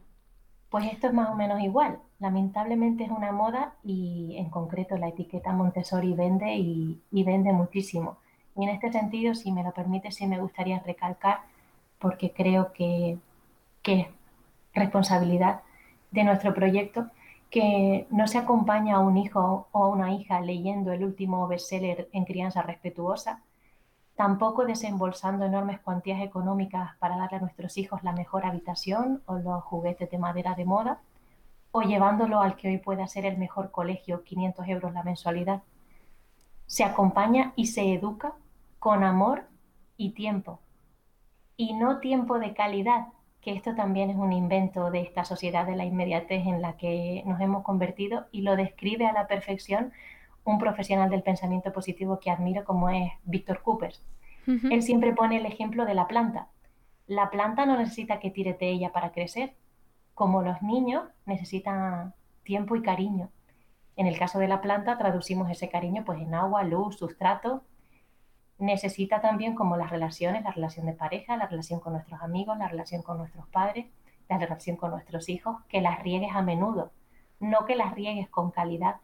Pues esto es más o menos igual. Lamentablemente es una moda y en concreto la etiqueta Montessori vende y, vende muchísimo. Y en este sentido, si me lo permite, sí me gustaría recalcar, porque creo que, que es responsabilidad de nuestro proyecto, que no se acompaña a un hijo o a una hija leyendo el último bestseller en crianza respetuosa, tampoco desembolsando enormes cuantías económicas para darle a nuestros hijos la mejor habitación o los juguetes de madera de moda, o llevándolo al que hoy pueda ser el mejor colegio, 500 euros la mensualidad. Se acompaña y se educa con amor y tiempo. Y no tiempo de calidad, que esto también es un invento de esta sociedad de la inmediatez en la que nos hemos convertido y lo describe a la perfección un profesional del pensamiento positivo que admiro como es Víctor Cooper. Él siempre pone el ejemplo de la planta. La planta no necesita que tires de ella para crecer, como los niños necesitan tiempo y cariño. En el caso de la planta traducimos ese cariño pues en agua, luz, sustrato necesita también como las relaciones, la relación de pareja, la relación con nuestros amigos, la relación con nuestros padres, la relación con nuestros hijos, que las riegues a menudo, no que las riegues con calidad,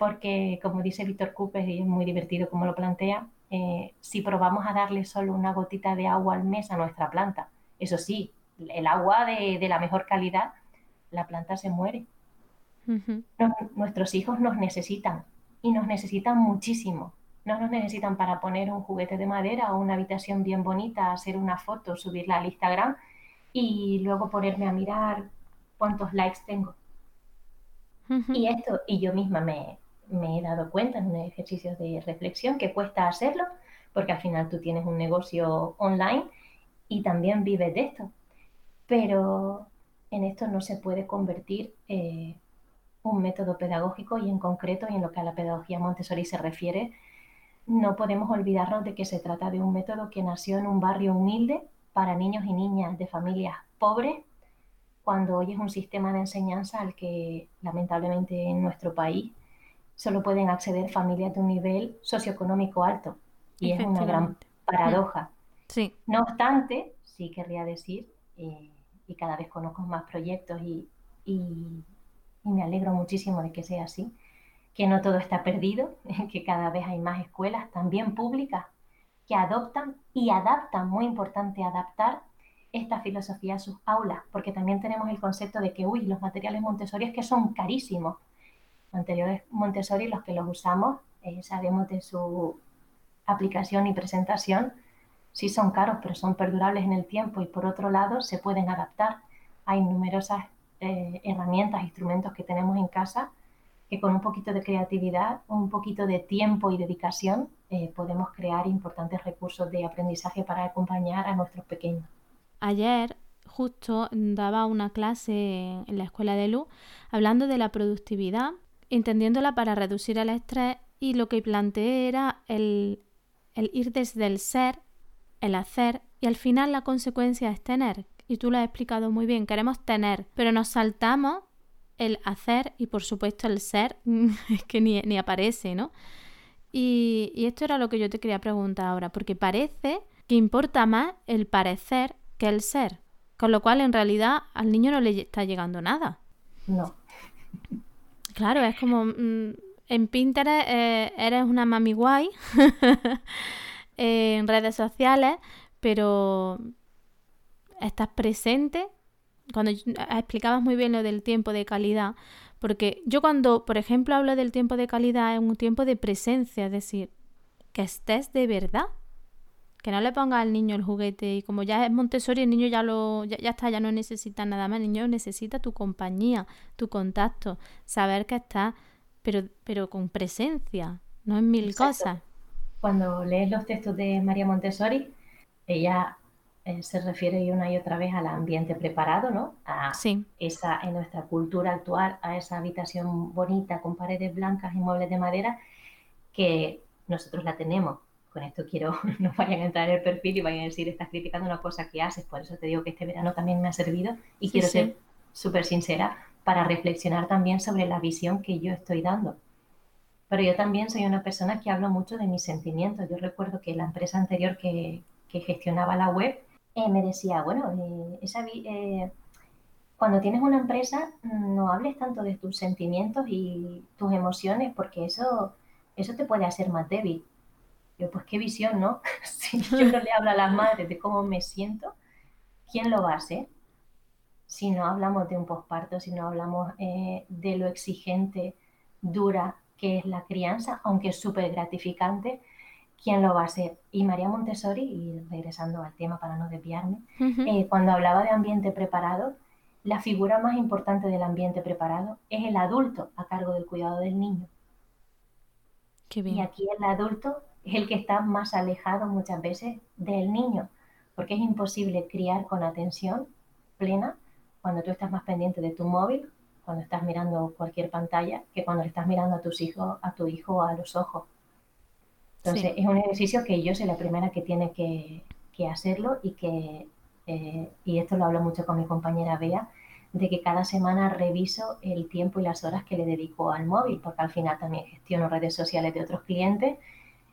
porque como dice Víctor Cupes, y es muy divertido como lo plantea, eh, si probamos a darle solo una gotita de agua al mes a nuestra planta, eso sí, el agua de, la mejor calidad, la planta se muere. nuestros hijos nos necesitan y nos necesitan muchísimo. No nos necesitan para poner un juguete de madera o una habitación bien bonita, hacer una foto, subirla al Instagram y luego ponerme a mirar cuántos likes tengo. Y esto, y yo misma me, he dado cuenta en un ejercicio de reflexión que cuesta hacerlo, porque al final tú tienes un negocio online y también vives de esto. Pero en esto no se puede convertir eh, un método pedagógico y en concreto, y en lo que a la pedagogía Montessori se refiere, no podemos olvidarnos de que se trata de un método que nació en un barrio humilde para niños y niñas de familias pobres, cuando hoy es un sistema de enseñanza al que lamentablemente en nuestro país solo pueden acceder familias de un nivel socioeconómico alto. Y es una gran paradoja. Sí. No obstante, sí querría decir, eh, y cada vez conozco más proyectos y, y me alegro muchísimo de que sea así, que no todo está perdido, (laughs) que cada vez hay más escuelas, también públicas, que adoptan y adaptan, muy importante adaptar esta filosofía a sus aulas, porque también tenemos el concepto de que, uy, los materiales Montessori es que son carísimos. Anteriores Montessori, los que los usamos, eh, sabemos de su aplicación y presentación, sí son caros, pero son perdurables en el tiempo y por otro lado se pueden adaptar. Hay numerosas eh, herramientas, instrumentos que tenemos en casa que con un poquito de creatividad, un poquito de tiempo y dedicación eh, podemos crear importantes recursos de aprendizaje para acompañar a nuestros pequeños. Ayer justo daba una clase en la escuela de luz hablando de la productividad, entendiéndola para reducir el estrés y lo que planteé era el, el ir desde el ser, el hacer y al final la consecuencia es tener. Y tú lo has explicado muy bien, queremos tener, pero nos saltamos el hacer y por supuesto el ser, (laughs) es que ni, aparece, ¿no? Y, esto era lo que yo te quería preguntar ahora, porque parece que importa más el parecer que el ser, con lo cual en realidad al niño no le está llegando nada. No. Claro, es como mm, en Pinterest eh, eres una mami guay, (laughs) en redes sociales, pero estás presente cuando explicabas muy bien lo del tiempo de calidad, porque yo cuando, por ejemplo, hablo del tiempo de calidad, es un tiempo de presencia, es decir, que estés de verdad. Que no le pongas al niño el juguete y como ya es Montessori, el niño ya lo ya, está, ya no necesita nada más. El niño necesita tu compañía, tu contacto, saber que está, pero, pero con presencia, no en mil cosas. Cuando lees los textos de María Montessori, ella eh, se refiere una y otra vez al ambiente preparado, ¿no? A esa, en nuestra cultura actual, a esa habitación bonita con paredes blancas y muebles de madera, que nosotros la tenemos. Con esto quiero, (laughs) no vayan a entrar en el perfil y vayan a decir, estás criticando una cosa que haces, por eso te digo que este verano también me ha servido y quiero ser súper sincera para reflexionar también sobre la visión que yo estoy dando. Pero yo también soy una persona que hablo mucho de mis sentimientos. Yo recuerdo que la empresa anterior que, que gestionaba la web, eh, me decía, bueno, eh, esa, eh, cuando tienes una empresa no hables tanto de tus sentimientos y tus emociones porque eso, eso te puede hacer más débil. Yo, pues qué visión, ¿no? (laughs) si (laughs) yo no le hablo a las madres de cómo me siento, ¿quién lo va a hacer? Si no hablamos de un posparto, si no hablamos de lo exigente, dura que es la crianza, aunque es súper gratificante, quién lo va a hacer. Y María Montessori, y regresando al tema para no desviarme, eh, cuando hablaba de ambiente preparado, la figura más importante del ambiente preparado es el adulto a cargo del cuidado del niño. Y aquí el adulto es el que está más alejado muchas veces del niño, porque es imposible criar con atención plena cuando tú estás más pendiente de tu móvil, cuando estás mirando cualquier pantalla, que cuando estás mirando a tus hijos, a tu hijo a los ojos. Entonces, es un ejercicio que yo soy la primera que tiene que, hacerlo y que, eh, y esto lo hablo mucho con mi compañera Bea, de que cada semana reviso el tiempo y las horas que le dedico al móvil, porque al final también gestiono redes sociales de otros clientes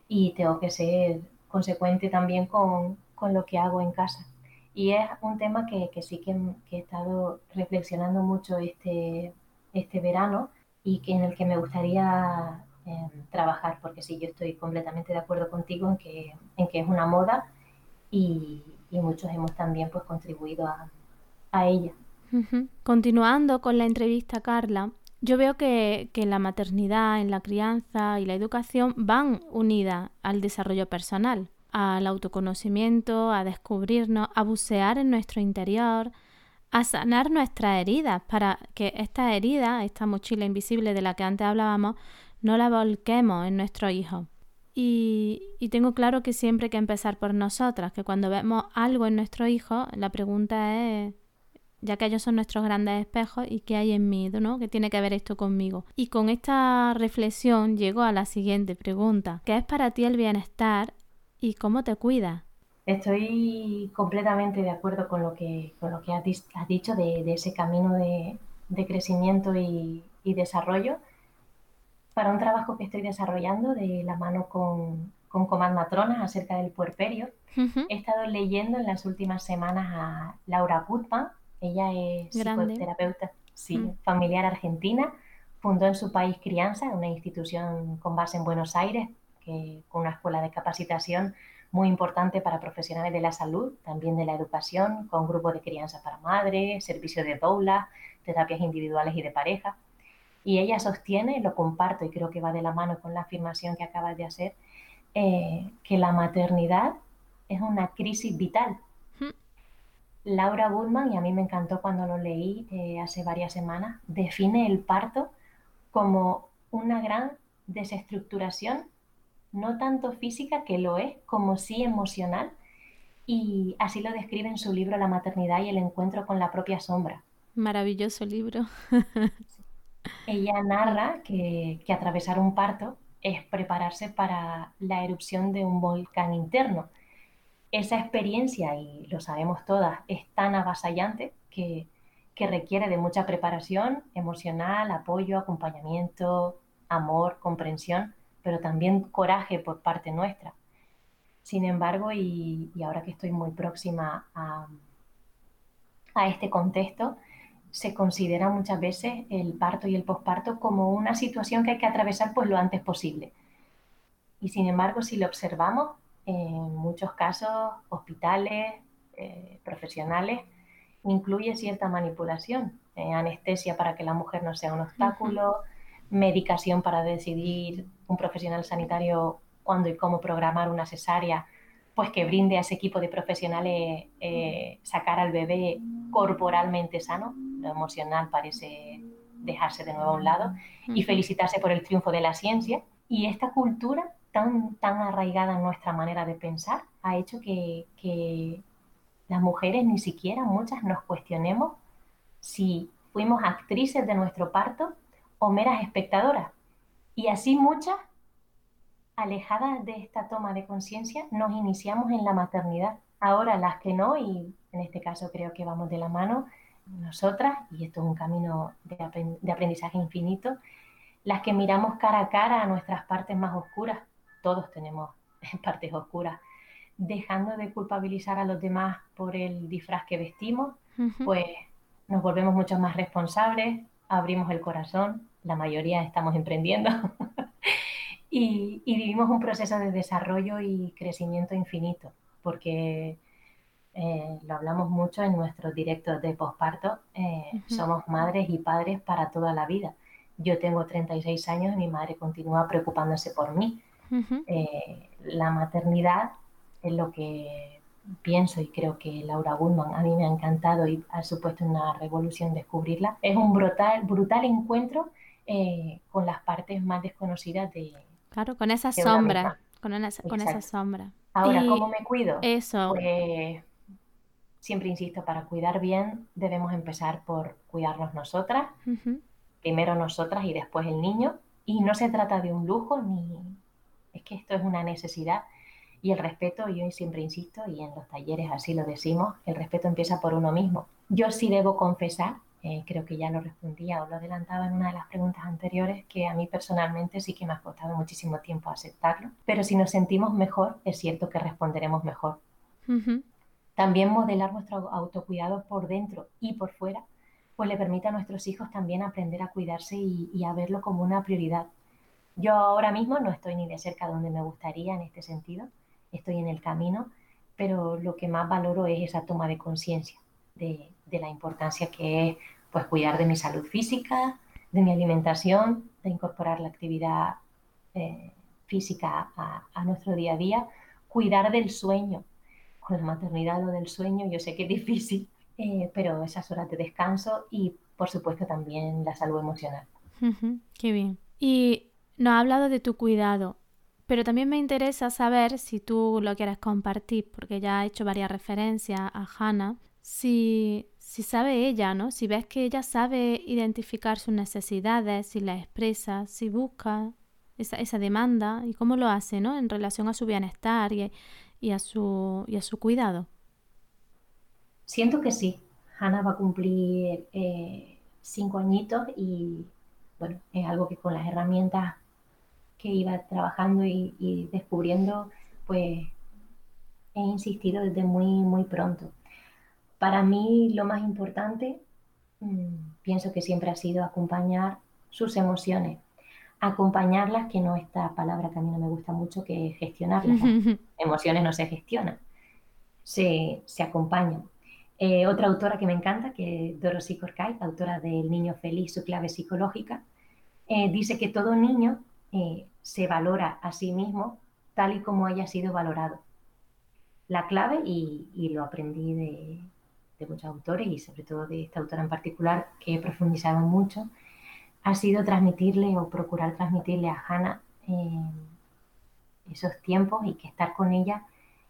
y tengo que ser consecuente también con, con, lo que hago en casa. Y es un tema que, que sí que, que, he estado reflexionando mucho este, este verano y que, en el que me gustaría eh, trabajar, porque sí, yo estoy completamente de acuerdo contigo en que, en que es una moda y, y muchos hemos también pues, contribuido a, a ella. Continuando con la entrevista, Carla, yo veo que, la maternidad, en la crianza y la educación van unidas al desarrollo personal, al autoconocimiento, a descubrirnos, a bucear en nuestro interior, a sanar nuestras heridas para que esta herida, esta mochila invisible de la que antes hablábamos, no la volquemos en nuestro hijo. Y, y, tengo claro que siempre hay que empezar por nosotras, que cuando vemos algo en nuestro hijo, la pregunta es ya que ellos son nuestros grandes espejos y qué hay en mí, ¿no? ¿Qué tiene que ver esto conmigo? Y con esta reflexión llego a la siguiente pregunta. ¿Qué es para ti el bienestar y cómo te cuidas? Estoy completamente de acuerdo con lo que, con lo que has, dicho de, de, ese camino de, de crecimiento y, y, desarrollo. Para un trabajo que estoy desarrollando de la mano con, con Comad Matronas acerca del puerperio, uh -huh. he estado leyendo en las últimas semanas a Laura Gutman, ella es psicoterapeuta sí, mm. familiar argentina. Fundó en su país Crianza, una institución con base en Buenos Aires, que, con una escuela de capacitación muy importante para profesionales de la salud, también de la educación, con grupos de crianza para madres, servicio de doula, terapias individuales y de pareja. Y ella sostiene, lo comparto y creo que va de la mano con la afirmación que acabas de hacer, eh, que la maternidad es una crisis vital Laura Goodman, y a mí me encantó cuando lo leí eh, hace varias semanas, define el parto como una gran desestructuración, no tanto física, que lo es, como sí emocional, y así lo describe en su libro La maternidad y el encuentro con la propia sombra. Maravilloso libro. (laughs) Ella narra que, que atravesar un parto es prepararse para la erupción de un volcán interno esa experiencia, y lo sabemos todas, es tan avasallante que, requiere de mucha preparación emocional, apoyo, acompañamiento, amor, comprensión, pero también coraje por parte nuestra. Sin embargo, y, y ahora que estoy muy próxima a, a, este contexto, se considera muchas veces el parto y el posparto como una situación que hay que atravesar pues lo antes posible. Y sin embargo, si lo observamos, en muchos casos hospitales, eh, profesionales, incluye cierta manipulación, eh, anestesia para que la mujer no sea un obstáculo, uh -huh. medicación para decidir un profesional sanitario cuándo y cómo programar una cesárea, pues que brinde a ese equipo de profesionales eh, sacar al bebé corporalmente sano, lo emocional parece dejarse de nuevo a un lado, uh -huh. y felicitarse por el triunfo de la ciencia. Y esta cultura tan, tan arraigada en nuestra manera de pensar ha hecho que, que las mujeres ni siquiera muchas nos cuestionemos si fuimos actrices de nuestro parto o meras espectadoras. Y así muchas, alejadas de esta toma de conciencia, nos iniciamos en la maternidad. Ahora las que no, y en este caso creo que vamos de la mano, nosotras, y esto es un camino de aprendizaje infinito, las que miramos cara a cara a nuestras partes más oscuras, todos tenemos (laughs) partes oscuras, dejando de culpabilizar a los demás por el disfraz que vestimos, uh -huh. pues nos volvemos mucho más responsables, abrimos el corazón, la mayoría estamos emprendiendo (laughs) y, y, vivimos un proceso de desarrollo y crecimiento infinito, porque eh, lo hablamos mucho en nuestros directos de posparto, eh, uh -huh. somos madres y padres para toda la vida. Yo tengo 36 años y mi madre continúa preocupándose por mí Uh -huh. eh, la maternidad es lo que pienso y creo que Laura Goodman a mí me ha encantado y ha supuesto una revolución descubrirla. Es un brutal, brutal encuentro eh, con las partes más desconocidas de... Claro, con esa sombra, con, una, con esa sombra. Ahora, y ¿cómo me cuido? Eso. Pues, siempre insisto, para cuidar bien debemos empezar por cuidarnos nosotras, uh -huh. primero nosotras y después el niño. Y no se trata de un lujo ni, es que esto es una necesidad y el respeto, yo siempre insisto, y en los talleres así lo decimos, el respeto empieza por uno mismo. Yo sí debo confesar, eh, creo que ya lo respondía o lo adelantaba en una de las preguntas anteriores, que a mí personalmente sí que me ha costado muchísimo tiempo aceptarlo, pero si nos sentimos mejor, es cierto que responderemos mejor. También modelar nuestro autocuidado por dentro y por fuera, pues le permite a nuestros hijos también aprender a cuidarse y, y a verlo como una prioridad. Yo ahora mismo no estoy ni de cerca donde me gustaría en este sentido, estoy en el camino, pero lo que más valoro es esa toma de conciencia de, la importancia que es pues, cuidar de mi salud física, de mi alimentación, de incorporar la actividad eh, física a, nuestro día a día, cuidar del sueño. Con la maternidad lo del sueño, yo sé que es difícil, eh, pero esas horas de descanso y por supuesto también la salud emocional. qué bien. Y nos ha hablado de tu cuidado, pero también me interesa saber si tú lo quieres compartir, porque ya ha hecho varias referencias a Hannah, si, si sabe ella, ¿no? Si ves que ella sabe identificar sus necesidades, si las expresa, si busca esa, demanda y cómo lo hace, ¿no? En relación a su bienestar y, y, a, su, y a su cuidado. Siento que sí. Hannah va a cumplir eh, cinco añitos y, bueno, es algo que con las herramientas que iba trabajando y, y descubriendo, pues he insistido desde muy, muy pronto. Para mí lo más importante, mm, pienso que siempre ha sido acompañar sus emociones, acompañarlas, que no esta palabra que a mí no me gusta mucho, que es gestionarlas. (laughs) emociones no se gestionan, se, se acompañan. Eh, otra autora que me encanta, que es Dorothy Corcay, autora del Niño Feliz, su clave psicológica, eh, dice que todo niño eh, se valora a sí mismo tal y como haya sido valorado. La clave, y lo aprendí de, de muchos autores y sobre todo de esta autora en particular que he profundizado mucho, ha sido transmitirle o procurar transmitirle a Hannah eh, esos tiempos y que estar con ella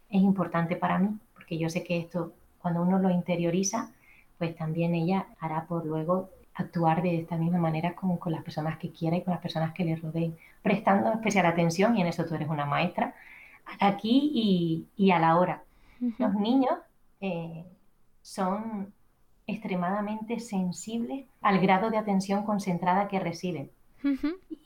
es importante para mí, porque yo sé que esto, cuando uno lo interioriza, pues también ella hará por luego actuar de esta misma manera como con las personas que quiera y con las personas que le rodeen, prestando especial atención, y en eso tú eres una maestra, aquí y, a la hora. Los niños eh, son extremadamente sensibles al grado de atención concentrada que reciben.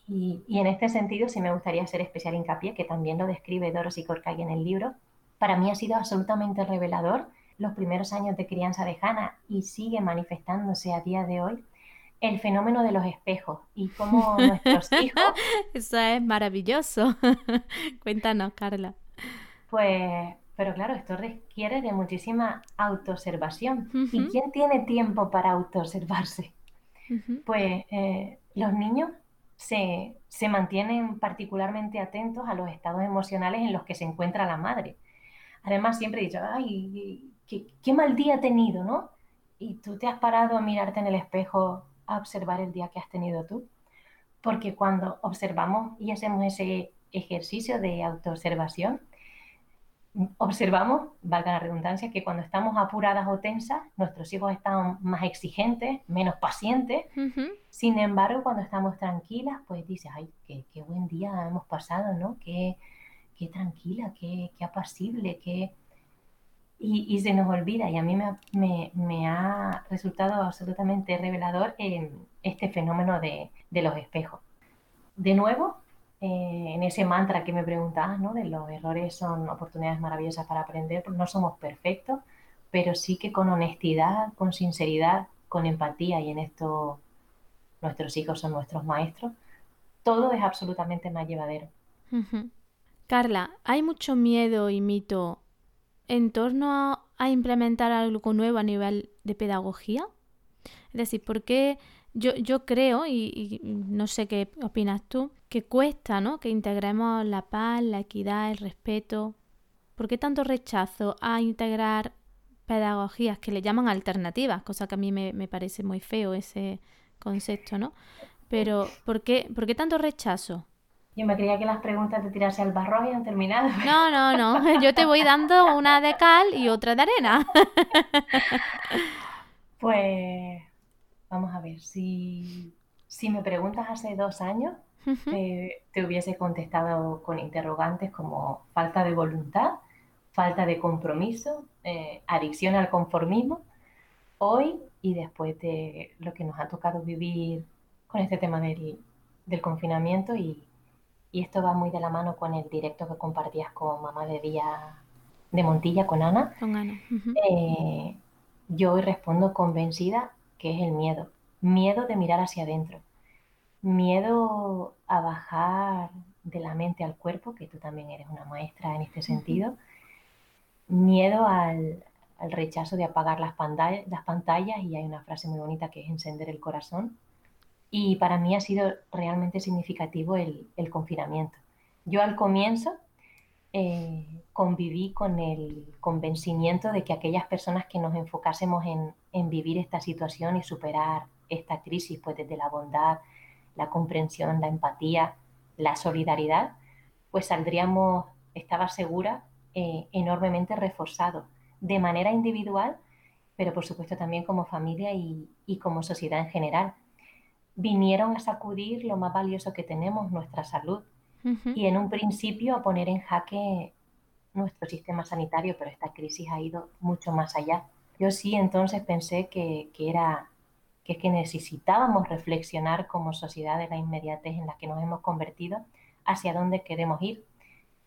y, en este sentido, sí me gustaría hacer especial hincapié, que también lo describe Dorothy Corcay en el libro, para mí ha sido absolutamente revelador los primeros años de crianza de Hannah y sigue manifestándose a día de hoy el fenómeno de los espejos y cómo (laughs) nuestros hijos... Eso es maravilloso. (laughs) Cuéntanos, Carla. Pues pero claro, esto requiere de muchísima autoobservación. ¿Y quién tiene tiempo para autoobservarse? Pues eh, los niños se, mantienen particularmente atentos a los estados emocionales en los que se encuentra la madre. Además, siempre he dicho, ay, qué, qué mal día he tenido, ¿no? Y tú te has parado a mirarte en el espejo a observar el día que has tenido tú. Porque cuando observamos y hacemos ese ejercicio de autoobservación, observamos, valga la redundancia, que cuando estamos apuradas o tensas, nuestros hijos están más exigentes, menos pacientes. Sin embargo, cuando estamos tranquilas, pues dices, ay, qué, buen día hemos pasado, ¿no? Qué, qué tranquila, qué, qué apacible, qué... Y, se nos olvida, y a mí me, ha resultado absolutamente revelador este fenómeno de, de los espejos. De nuevo, eh, en ese mantra que me preguntabas, ¿no? De los errores son oportunidades maravillosas para aprender, no somos perfectos, pero sí que con honestidad, con sinceridad, con empatía, y en esto nuestros hijos son nuestros maestros, todo es absolutamente más llevadero. Carla, hay mucho miedo y mito en torno a implementar algo nuevo a nivel de pedagogía. Es decir, ¿por qué yo, yo creo, y, no sé qué opinas tú, que cuesta, ¿no? Que integremos la paz, la equidad, el respeto. ¿Por qué tanto rechazo a integrar pedagogías que le llaman alternativas? Cosa que a mí me, parece muy feo ese concepto, ¿no? Pero, ¿por qué, ¿por qué tanto rechazo? Yo me creía que las preguntas de tirarse al barro habían terminado. No, no, no. (laughs) Yo te voy dando una de cal y otra de arena. (laughs) Pues Vamos a ver, si, si me preguntas hace dos años, eh, te hubiese contestado con interrogantes como falta de voluntad, falta de compromiso, eh, adicción al conformismo. Hoy y después de lo que nos ha tocado vivir con este tema del, confinamiento y, esto va muy de la mano con el directo que compartías con Mamá de Día de Montilla, con Ana. Con Ana. Eh, yo hoy respondo convencida que es el miedo. Miedo de mirar hacia adentro. Miedo a bajar de la mente al cuerpo, que tú también eres una maestra en este sentido. Miedo al, al rechazo de apagar las, las pantallas y hay una frase muy bonita que es encender el corazón. Y para mí ha sido realmente significativo el, confinamiento. Yo al comienzo eh, conviví con el convencimiento de que aquellas personas que nos enfocásemos en, vivir esta situación y superar esta crisis, pues desde la bondad, la comprensión, la empatía, la solidaridad, pues saldríamos, estaba segura, eh, enormemente reforzados de manera individual, pero por supuesto también como familia y, como sociedad en general. Vinieron a sacudir lo más valioso que tenemos, nuestra salud, y en un principio a poner en jaque nuestro sistema sanitario, pero esta crisis ha ido mucho más allá. Yo sí entonces pensé que, era que, que necesitábamos reflexionar como sociedad de la inmediatez en la que nos hemos convertido hacia dónde queremos ir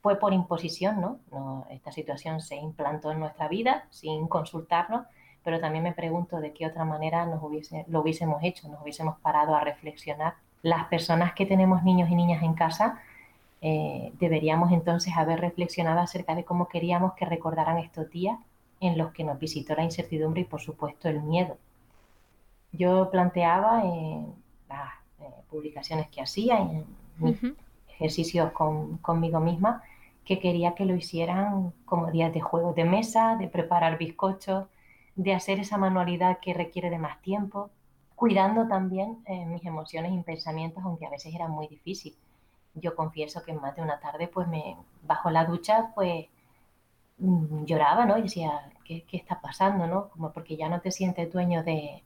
fue por imposición, ¿no? Esta situación se implantó en nuestra vida sin consultarnos, pero también me pregunto de qué otra manera nos hubiese, lo hubiésemos hecho, nos hubiésemos parado a reflexionar. Las personas que tenemos niños y niñas en casa, eh, deberíamos entonces haber reflexionado acerca de cómo queríamos que recordaran estos días en los que nos visitó la incertidumbre y por supuesto el miedo. Yo planteaba en las eh, publicaciones que hacía, en mis ejercicios conmigo misma, que quería que lo hicieran como días de juegos de mesa, de preparar bizcochos, de hacer esa manualidad que requiere de más tiempo, cuidando también eh, mis emociones y pensamientos, aunque a veces era muy difícil. Yo confieso que en más de una tarde, pues me bajo la ducha, pues mm, lloraba, ¿no? Y decía, ¿qué, ¿qué, está pasando, no? Como porque ya no te sientes dueño de,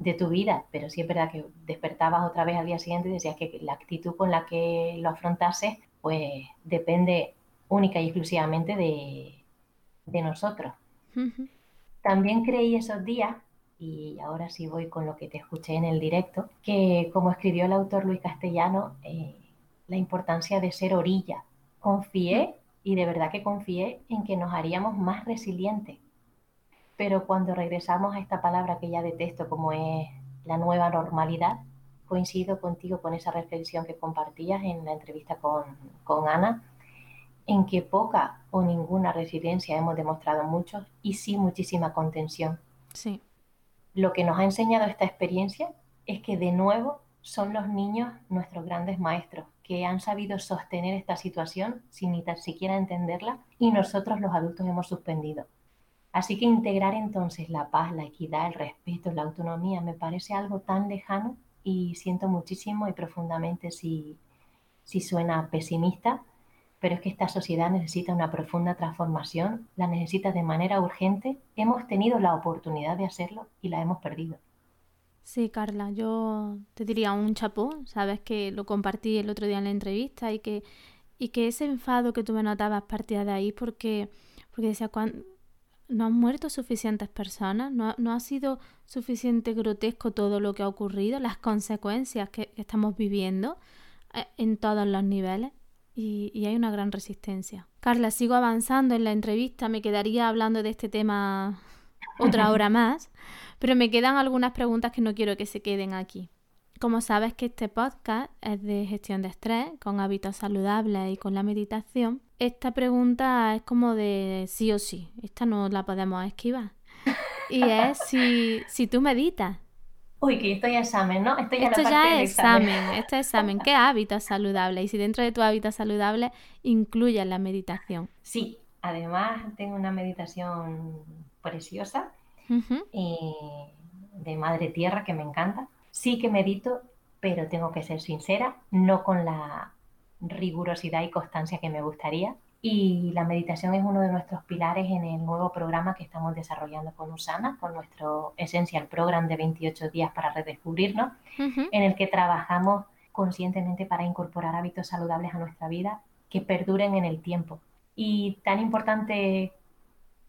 de tu vida, pero sí es verdad que despertabas otra vez al día siguiente y decías que la actitud con la que lo afrontases, pues depende única y exclusivamente de, nosotros. También creí esos días, y ahora sí voy con lo que te escuché en el directo, que como escribió el autor Luis Castellano, eh, la importancia de ser orilla. Confié, y de verdad que confié, en que nos haríamos más resilientes. Pero cuando regresamos a esta palabra que ya detesto como es la nueva normalidad, coincido contigo con esa reflexión que compartías en la entrevista con, con Ana, en que poca o ninguna resiliencia hemos demostrado muchos y sí muchísima contención. Sí. Lo que nos ha enseñado esta experiencia es que de nuevo son los niños nuestros grandes maestros, que han sabido sostener esta situación sin ni tan siquiera entenderla y nosotros los adultos hemos suspendido. Así que integrar entonces la paz, la equidad, el respeto, la autonomía me parece algo tan lejano y siento muchísimo y profundamente si, si suena pesimista, pero es que esta sociedad necesita una profunda transformación, la necesita de manera urgente. Hemos tenido la oportunidad de hacerlo y la hemos perdido. Sí, Carla, yo te diría un chapó, sabes que lo compartí el otro día en la entrevista y que, y que ese enfado que tú me notabas partía de ahí porque, porque decía, no han muerto suficientes personas, no, no, ha sido suficiente grotesco todo lo que ha ocurrido, las consecuencias que estamos viviendo eh, en todos los niveles y, hay una gran resistencia. Carla, sigo avanzando en la entrevista, me quedaría hablando de este tema otra hora (laughs) más, pero me quedan algunas preguntas que no quiero que se queden aquí. Como sabes que este podcast es de gestión de estrés, con hábitos saludables y con la meditación, esta pregunta es como de sí o sí, esta no la podemos esquivar. Y es si, si tú meditas. Uy, que estoy a examen, ¿no? Estoy esto ya es examen, esto es examen. ¿Qué hábitos saludables? Y si dentro de tu hábito saludable incluye la meditación. Sí, además tengo una meditación preciosa eh, de Madre Tierra que me encanta. Sí que medito, pero tengo que ser sincera, no con la rigurosidad y constancia que me gustaría. Y la meditación es uno de nuestros pilares en el nuevo programa que estamos desarrollando con Usana, con nuestro Essential Program de 28 días para redescubrirnos, en el que trabajamos conscientemente para incorporar hábitos saludables a nuestra vida que perduren en el tiempo. Y tan importante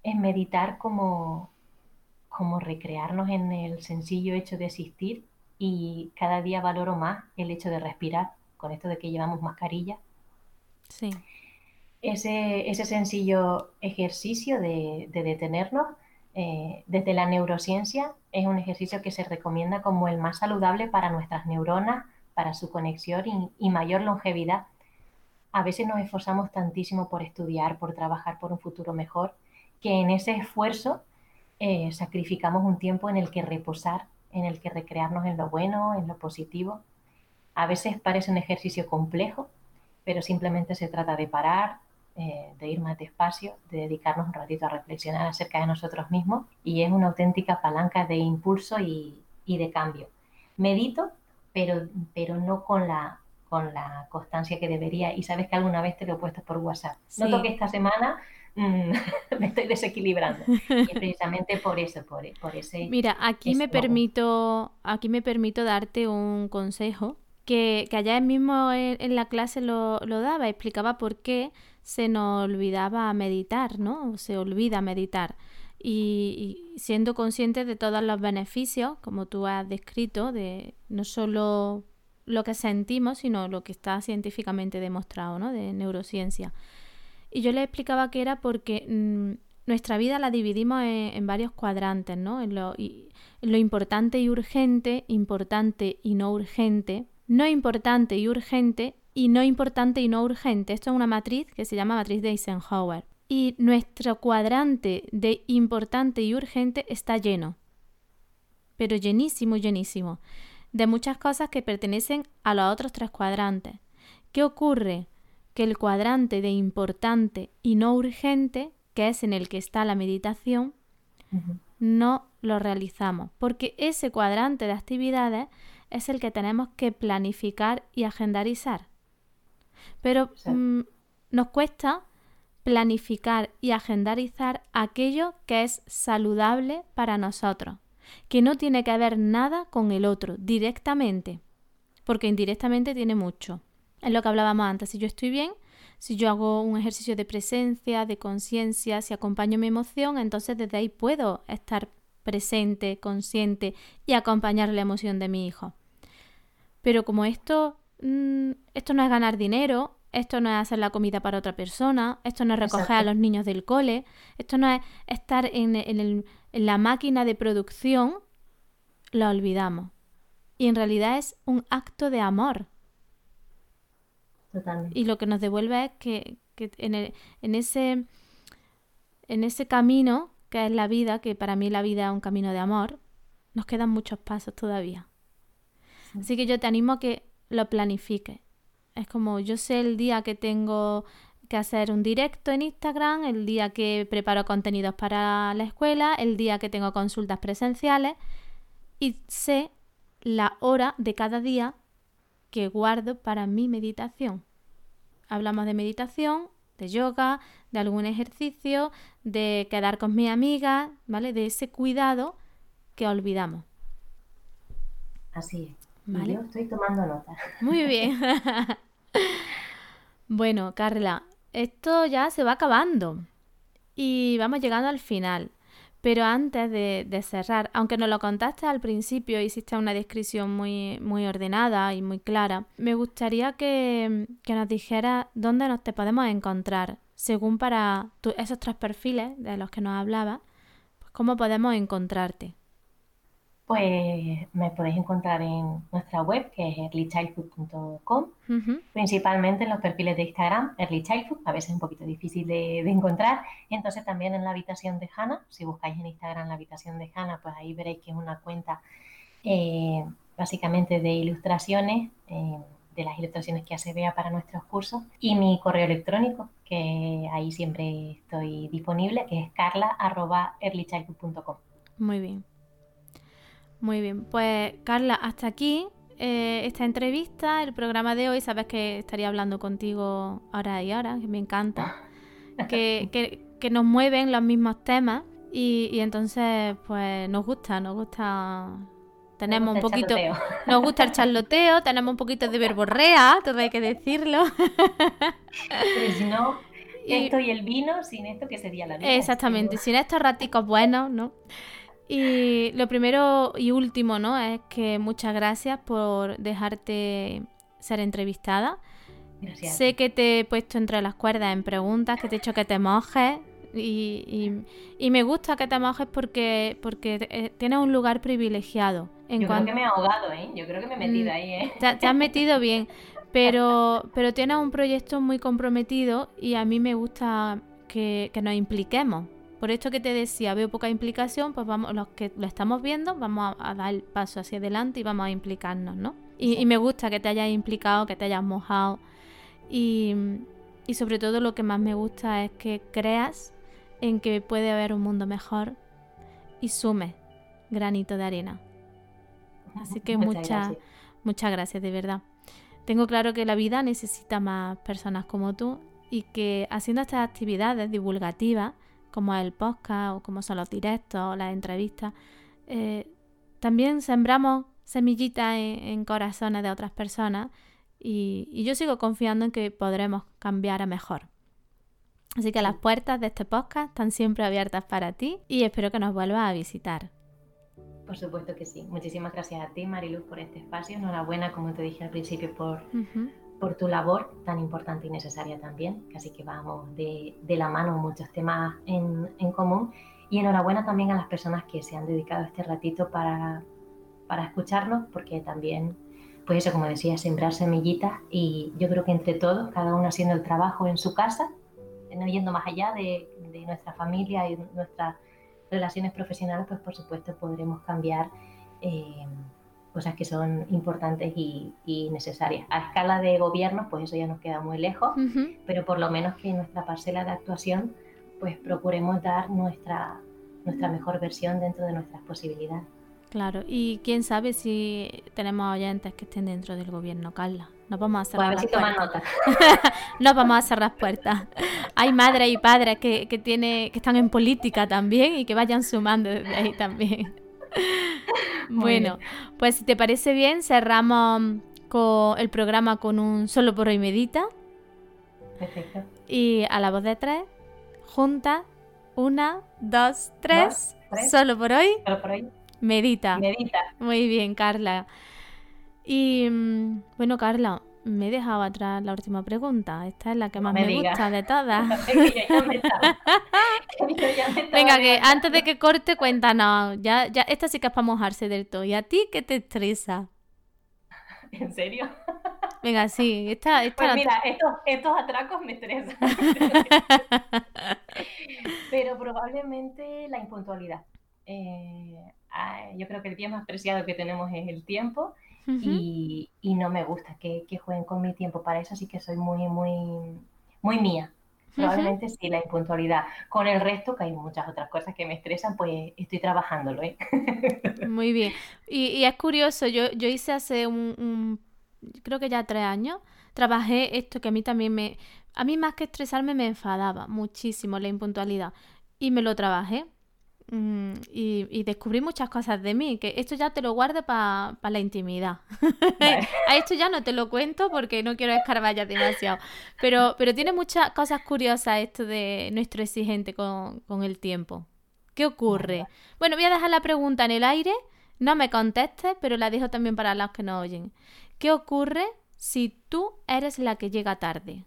es meditar como como recrearnos en el sencillo hecho de existir y cada día valoro más el hecho de respirar con esto de que llevamos mascarilla. Sí. Ese, ese sencillo ejercicio de, detenernos eh, desde la neurociencia es un ejercicio que se recomienda como el más saludable para nuestras neuronas, para su conexión y mayor longevidad. A veces nos esforzamos tantísimo por estudiar, por trabajar por un futuro mejor, que en ese esfuerzo eh, sacrificamos un tiempo en el que reposar, en el que recrearnos en lo bueno, en lo positivo. A veces parece un ejercicio complejo, pero simplemente se trata de parar, eh, de ir más despacio, de dedicarnos un ratito a reflexionar acerca de nosotros mismos y es una auténtica palanca de impulso y, de cambio. Medito, pero, pero no con la, con la constancia que debería y sabes que alguna vez te lo he puesto por WhatsApp. Noto que esta semana Mm, (laughs) me estoy desequilibrando. Y precisamente por eso, por, ese... Mira, aquí me, permito, aquí me permito darte un consejo que, que allá mismo en, la clase lo, daba, explicaba por qué se nos olvidaba meditar, ¿no? Se olvida meditar. Y, siendo consciente de todos los beneficios, como tú has descrito, de no solo lo que sentimos, sino lo que está científicamente demostrado, ¿no? De neurociencia. Y yo le explicaba que era porque mm, nuestra vida la dividimos en, varios cuadrantes, ¿no? En lo importante y urgente, importante y no urgente, no importante y urgente y no importante y no urgente. Esto es una matriz que se llama matriz de Eisenhower. Y nuestro cuadrante de importante y urgente está lleno, pero llenísimo, llenísimo, de muchas cosas que pertenecen a los otros tres cuadrantes. ¿Qué ocurre? que el cuadrante de importante y no urgente, que es en el que está la meditación, no lo realizamos, porque ese cuadrante de actividades es el que tenemos que planificar y agendarizar. Pero mm, nos cuesta planificar y agendarizar aquello que es saludable para nosotros, que no tiene que ver nada con el otro directamente, porque indirectamente tiene mucho. Es lo que hablábamos antes. Si yo estoy bien, si yo hago un ejercicio de presencia, de conciencia, si acompaño mi emoción, entonces desde ahí puedo estar presente, consciente y acompañar la emoción de mi hijo. Pero como esto, mm, esto no es ganar dinero, esto no es hacer la comida para otra persona, esto no es recoger a los niños del cole, esto no es estar en, en la máquina de producción, lo olvidamos. Y en realidad es un acto de amor y lo que nos devuelve es que, en, ese, en ese camino que es la vida, que para mí la vida es un camino de amor, nos quedan muchos pasos todavía. Así que yo te animo a que lo planifiques. Es como yo sé el día que tengo que hacer un directo en Instagram, el día que preparo contenidos para la escuela, el día que tengo consultas presenciales y sé la hora de cada día que guardo para mi meditación. Hablamos de meditación, de yoga, de algún ejercicio, de quedar con mi amiga, ¿vale? De ese cuidado que olvidamos. Así es. ¿Vale? Yo estoy tomando nota. Muy (laughs) bien. bueno, Carla, esto ya se va acabando y vamos llegando al final. Pero antes de, cerrar, aunque nos lo contaste al principio, hiciste una descripción muy, muy ordenada y muy clara, me gustaría que, nos dijera dónde nos te podemos encontrar, según para esos tres perfiles de los que nos hablaba, pues cómo podemos encontrarte. Pues me podéis encontrar en nuestra web, que es earlychildhood.com, principalmente en los perfiles de Instagram, Early Childhood, a veces es un poquito difícil de, encontrar. Entonces también en la habitación de Hannah, si buscáis en Instagram la habitación de Hannah, pues ahí veréis que es una cuenta eh, básicamente de ilustraciones, eh, de las ilustraciones que hace Bea para nuestros cursos, y mi correo electrónico, que ahí siempre estoy disponible, que es carla.earlychildhood.com. Muy bien. Muy bien, pues Carla, hasta aquí eh, esta entrevista, el programa de hoy. Sabes que estaría hablando contigo ahora y ahora, que me encanta, (laughs) que, que, nos mueven los mismos temas y, entonces pues nos gusta, nos gusta tenemos un poquito, nos gusta el charloteo, tenemos un poquito de verborrea, todo hay que decirlo. (laughs) Pero si no, esto y el vino, sin esto, ¿qué sería la vida? Exactamente, sin estos raticos buenos, ¿no? Y lo primero y último, ¿no? Es que muchas gracias por dejarte ser entrevistada. Gracias. Sé que te he puesto entre las cuerdas en preguntas, que te he hecho que te mojes. Y, y- y me gusta que te mojes porque, porque eh, tienes un lugar privilegiado. En Yo creo que me he ahogado, ¿eh? Yo creo que me he metido Mm. ahí, ¿eh? te, te has metido bien, pero, pero tienes un proyecto muy comprometido y a mí me gusta que, que nos impliquemos. Por esto que te decía, veo poca implicación, pues vamos, los que lo estamos viendo, vamos a, a dar el paso hacia adelante y vamos a implicarnos, ¿no? Y, Sí. y me gusta que te hayas implicado, que te hayas mojado. Y, y sobre todo lo que más me gusta es que creas en que puede haber un mundo mejor y sumes granito de arena. Así que Muchas muchas, gracias. muchas gracias, de verdad. Tengo claro que la vida necesita más personas como tú y que haciendo estas actividades divulgativas, como el podcast o como son los directos o las entrevistas, eh, también sembramos semillitas en, en corazones de otras personas y, y yo sigo confiando en que podremos cambiar a mejor. Así que las puertas de este podcast están siempre abiertas para ti y espero que nos vuelvas a visitar. Por supuesto que sí. Muchísimas gracias a ti, Mariluz, por este espacio. Enhorabuena, como te dije al principio, por. Por tu labor tan importante y necesaria también. Así que vamos de, de la mano muchos temas en, en común. Y enhorabuena también a las personas que se han dedicado este ratito para, para escucharnos, porque también, pues eso, como decía, sembrar semillitas. Y yo creo que entre todos, cada uno haciendo el trabajo en su casa, no yendo más allá de, de nuestra familia y nuestras relaciones profesionales, pues por supuesto podremos cambiar eh, cosas que son importantes y, y necesarias. A escala de gobierno, pues eso ya nos queda muy lejos, pero por lo menos que en nuestra parcela de actuación, pues procuremos dar nuestra, nuestra mejor versión dentro de nuestras posibilidades. Claro, y quién sabe si tenemos oyentes que estén dentro del gobierno, Carla. Nos vamos a Pues a cerrar ver las si puertas. nota. (laughs) Nos vamos a cerrar puertas. Hay madres y padres que, que, tiene, que están en política también y que vayan sumando desde ahí también. (laughs) Bueno, pues si te parece bien, cerramos con el programa con un solo por hoy medita Perfecto. y a la voz de tres, juntas, una, dos, tres, Dos, tres. solo por hoy Pero por hoy, medita. medita. Muy bien, Carla. Y mm, bueno, Carla, me he dejado atrás la última pregunta. Esta es la que No más me me, gusta de todas. (laughs) (laughs) Venga, que antes de que corte, cuéntanos. Ya, ya, esta sí que es para mojarse del todo. ¿Y a ti qué te estresa? (laughs) ¿En serio? Venga, sí, esta, esta Pues mira, estos, estos atracos me estresan. Pero probablemente la impuntualidad. Eh, ah, yo creo que el bien más preciado que tenemos es el tiempo Y, y no me gusta que, que jueguen con mi tiempo. Para eso sí que soy muy, muy, muy mía. Probablemente sí, la impuntualidad. Con el resto, que hay muchas otras cosas que me estresan, pues estoy trabajándolo. ¿eh? (laughs) Muy bien. Y, y es curioso, yo, yo hice hace un, un- creo que ya tres años, trabajé esto que a mí también me, a mí más que estresarme me enfadaba muchísimo la impuntualidad. Y me lo trabajé. Mm, y, y descubrí muchas cosas de mí, que esto ya te lo guardo para la intimidad. Vale. (laughs) A esto ya no te lo cuento porque no quiero escarbar ya demasiado. Pero, pero tiene muchas cosas curiosas esto de nuestro exigente con, con el tiempo. ¿Qué ocurre? Bueno, voy a dejar la pregunta en el aire. No me contestes, pero la dejo también para los que no oyen. ¿Qué ocurre si tú eres la que llega tarde?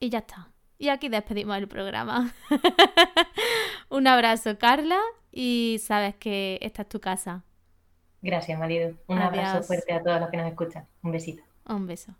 Y ya está. Y aquí despedimos el programa. (laughs) Un abrazo, Carla, y sabes que esta es tu casa. Gracias, marido. Un abrazo fuerte a todos los que nos escuchan. Un besito. Un beso.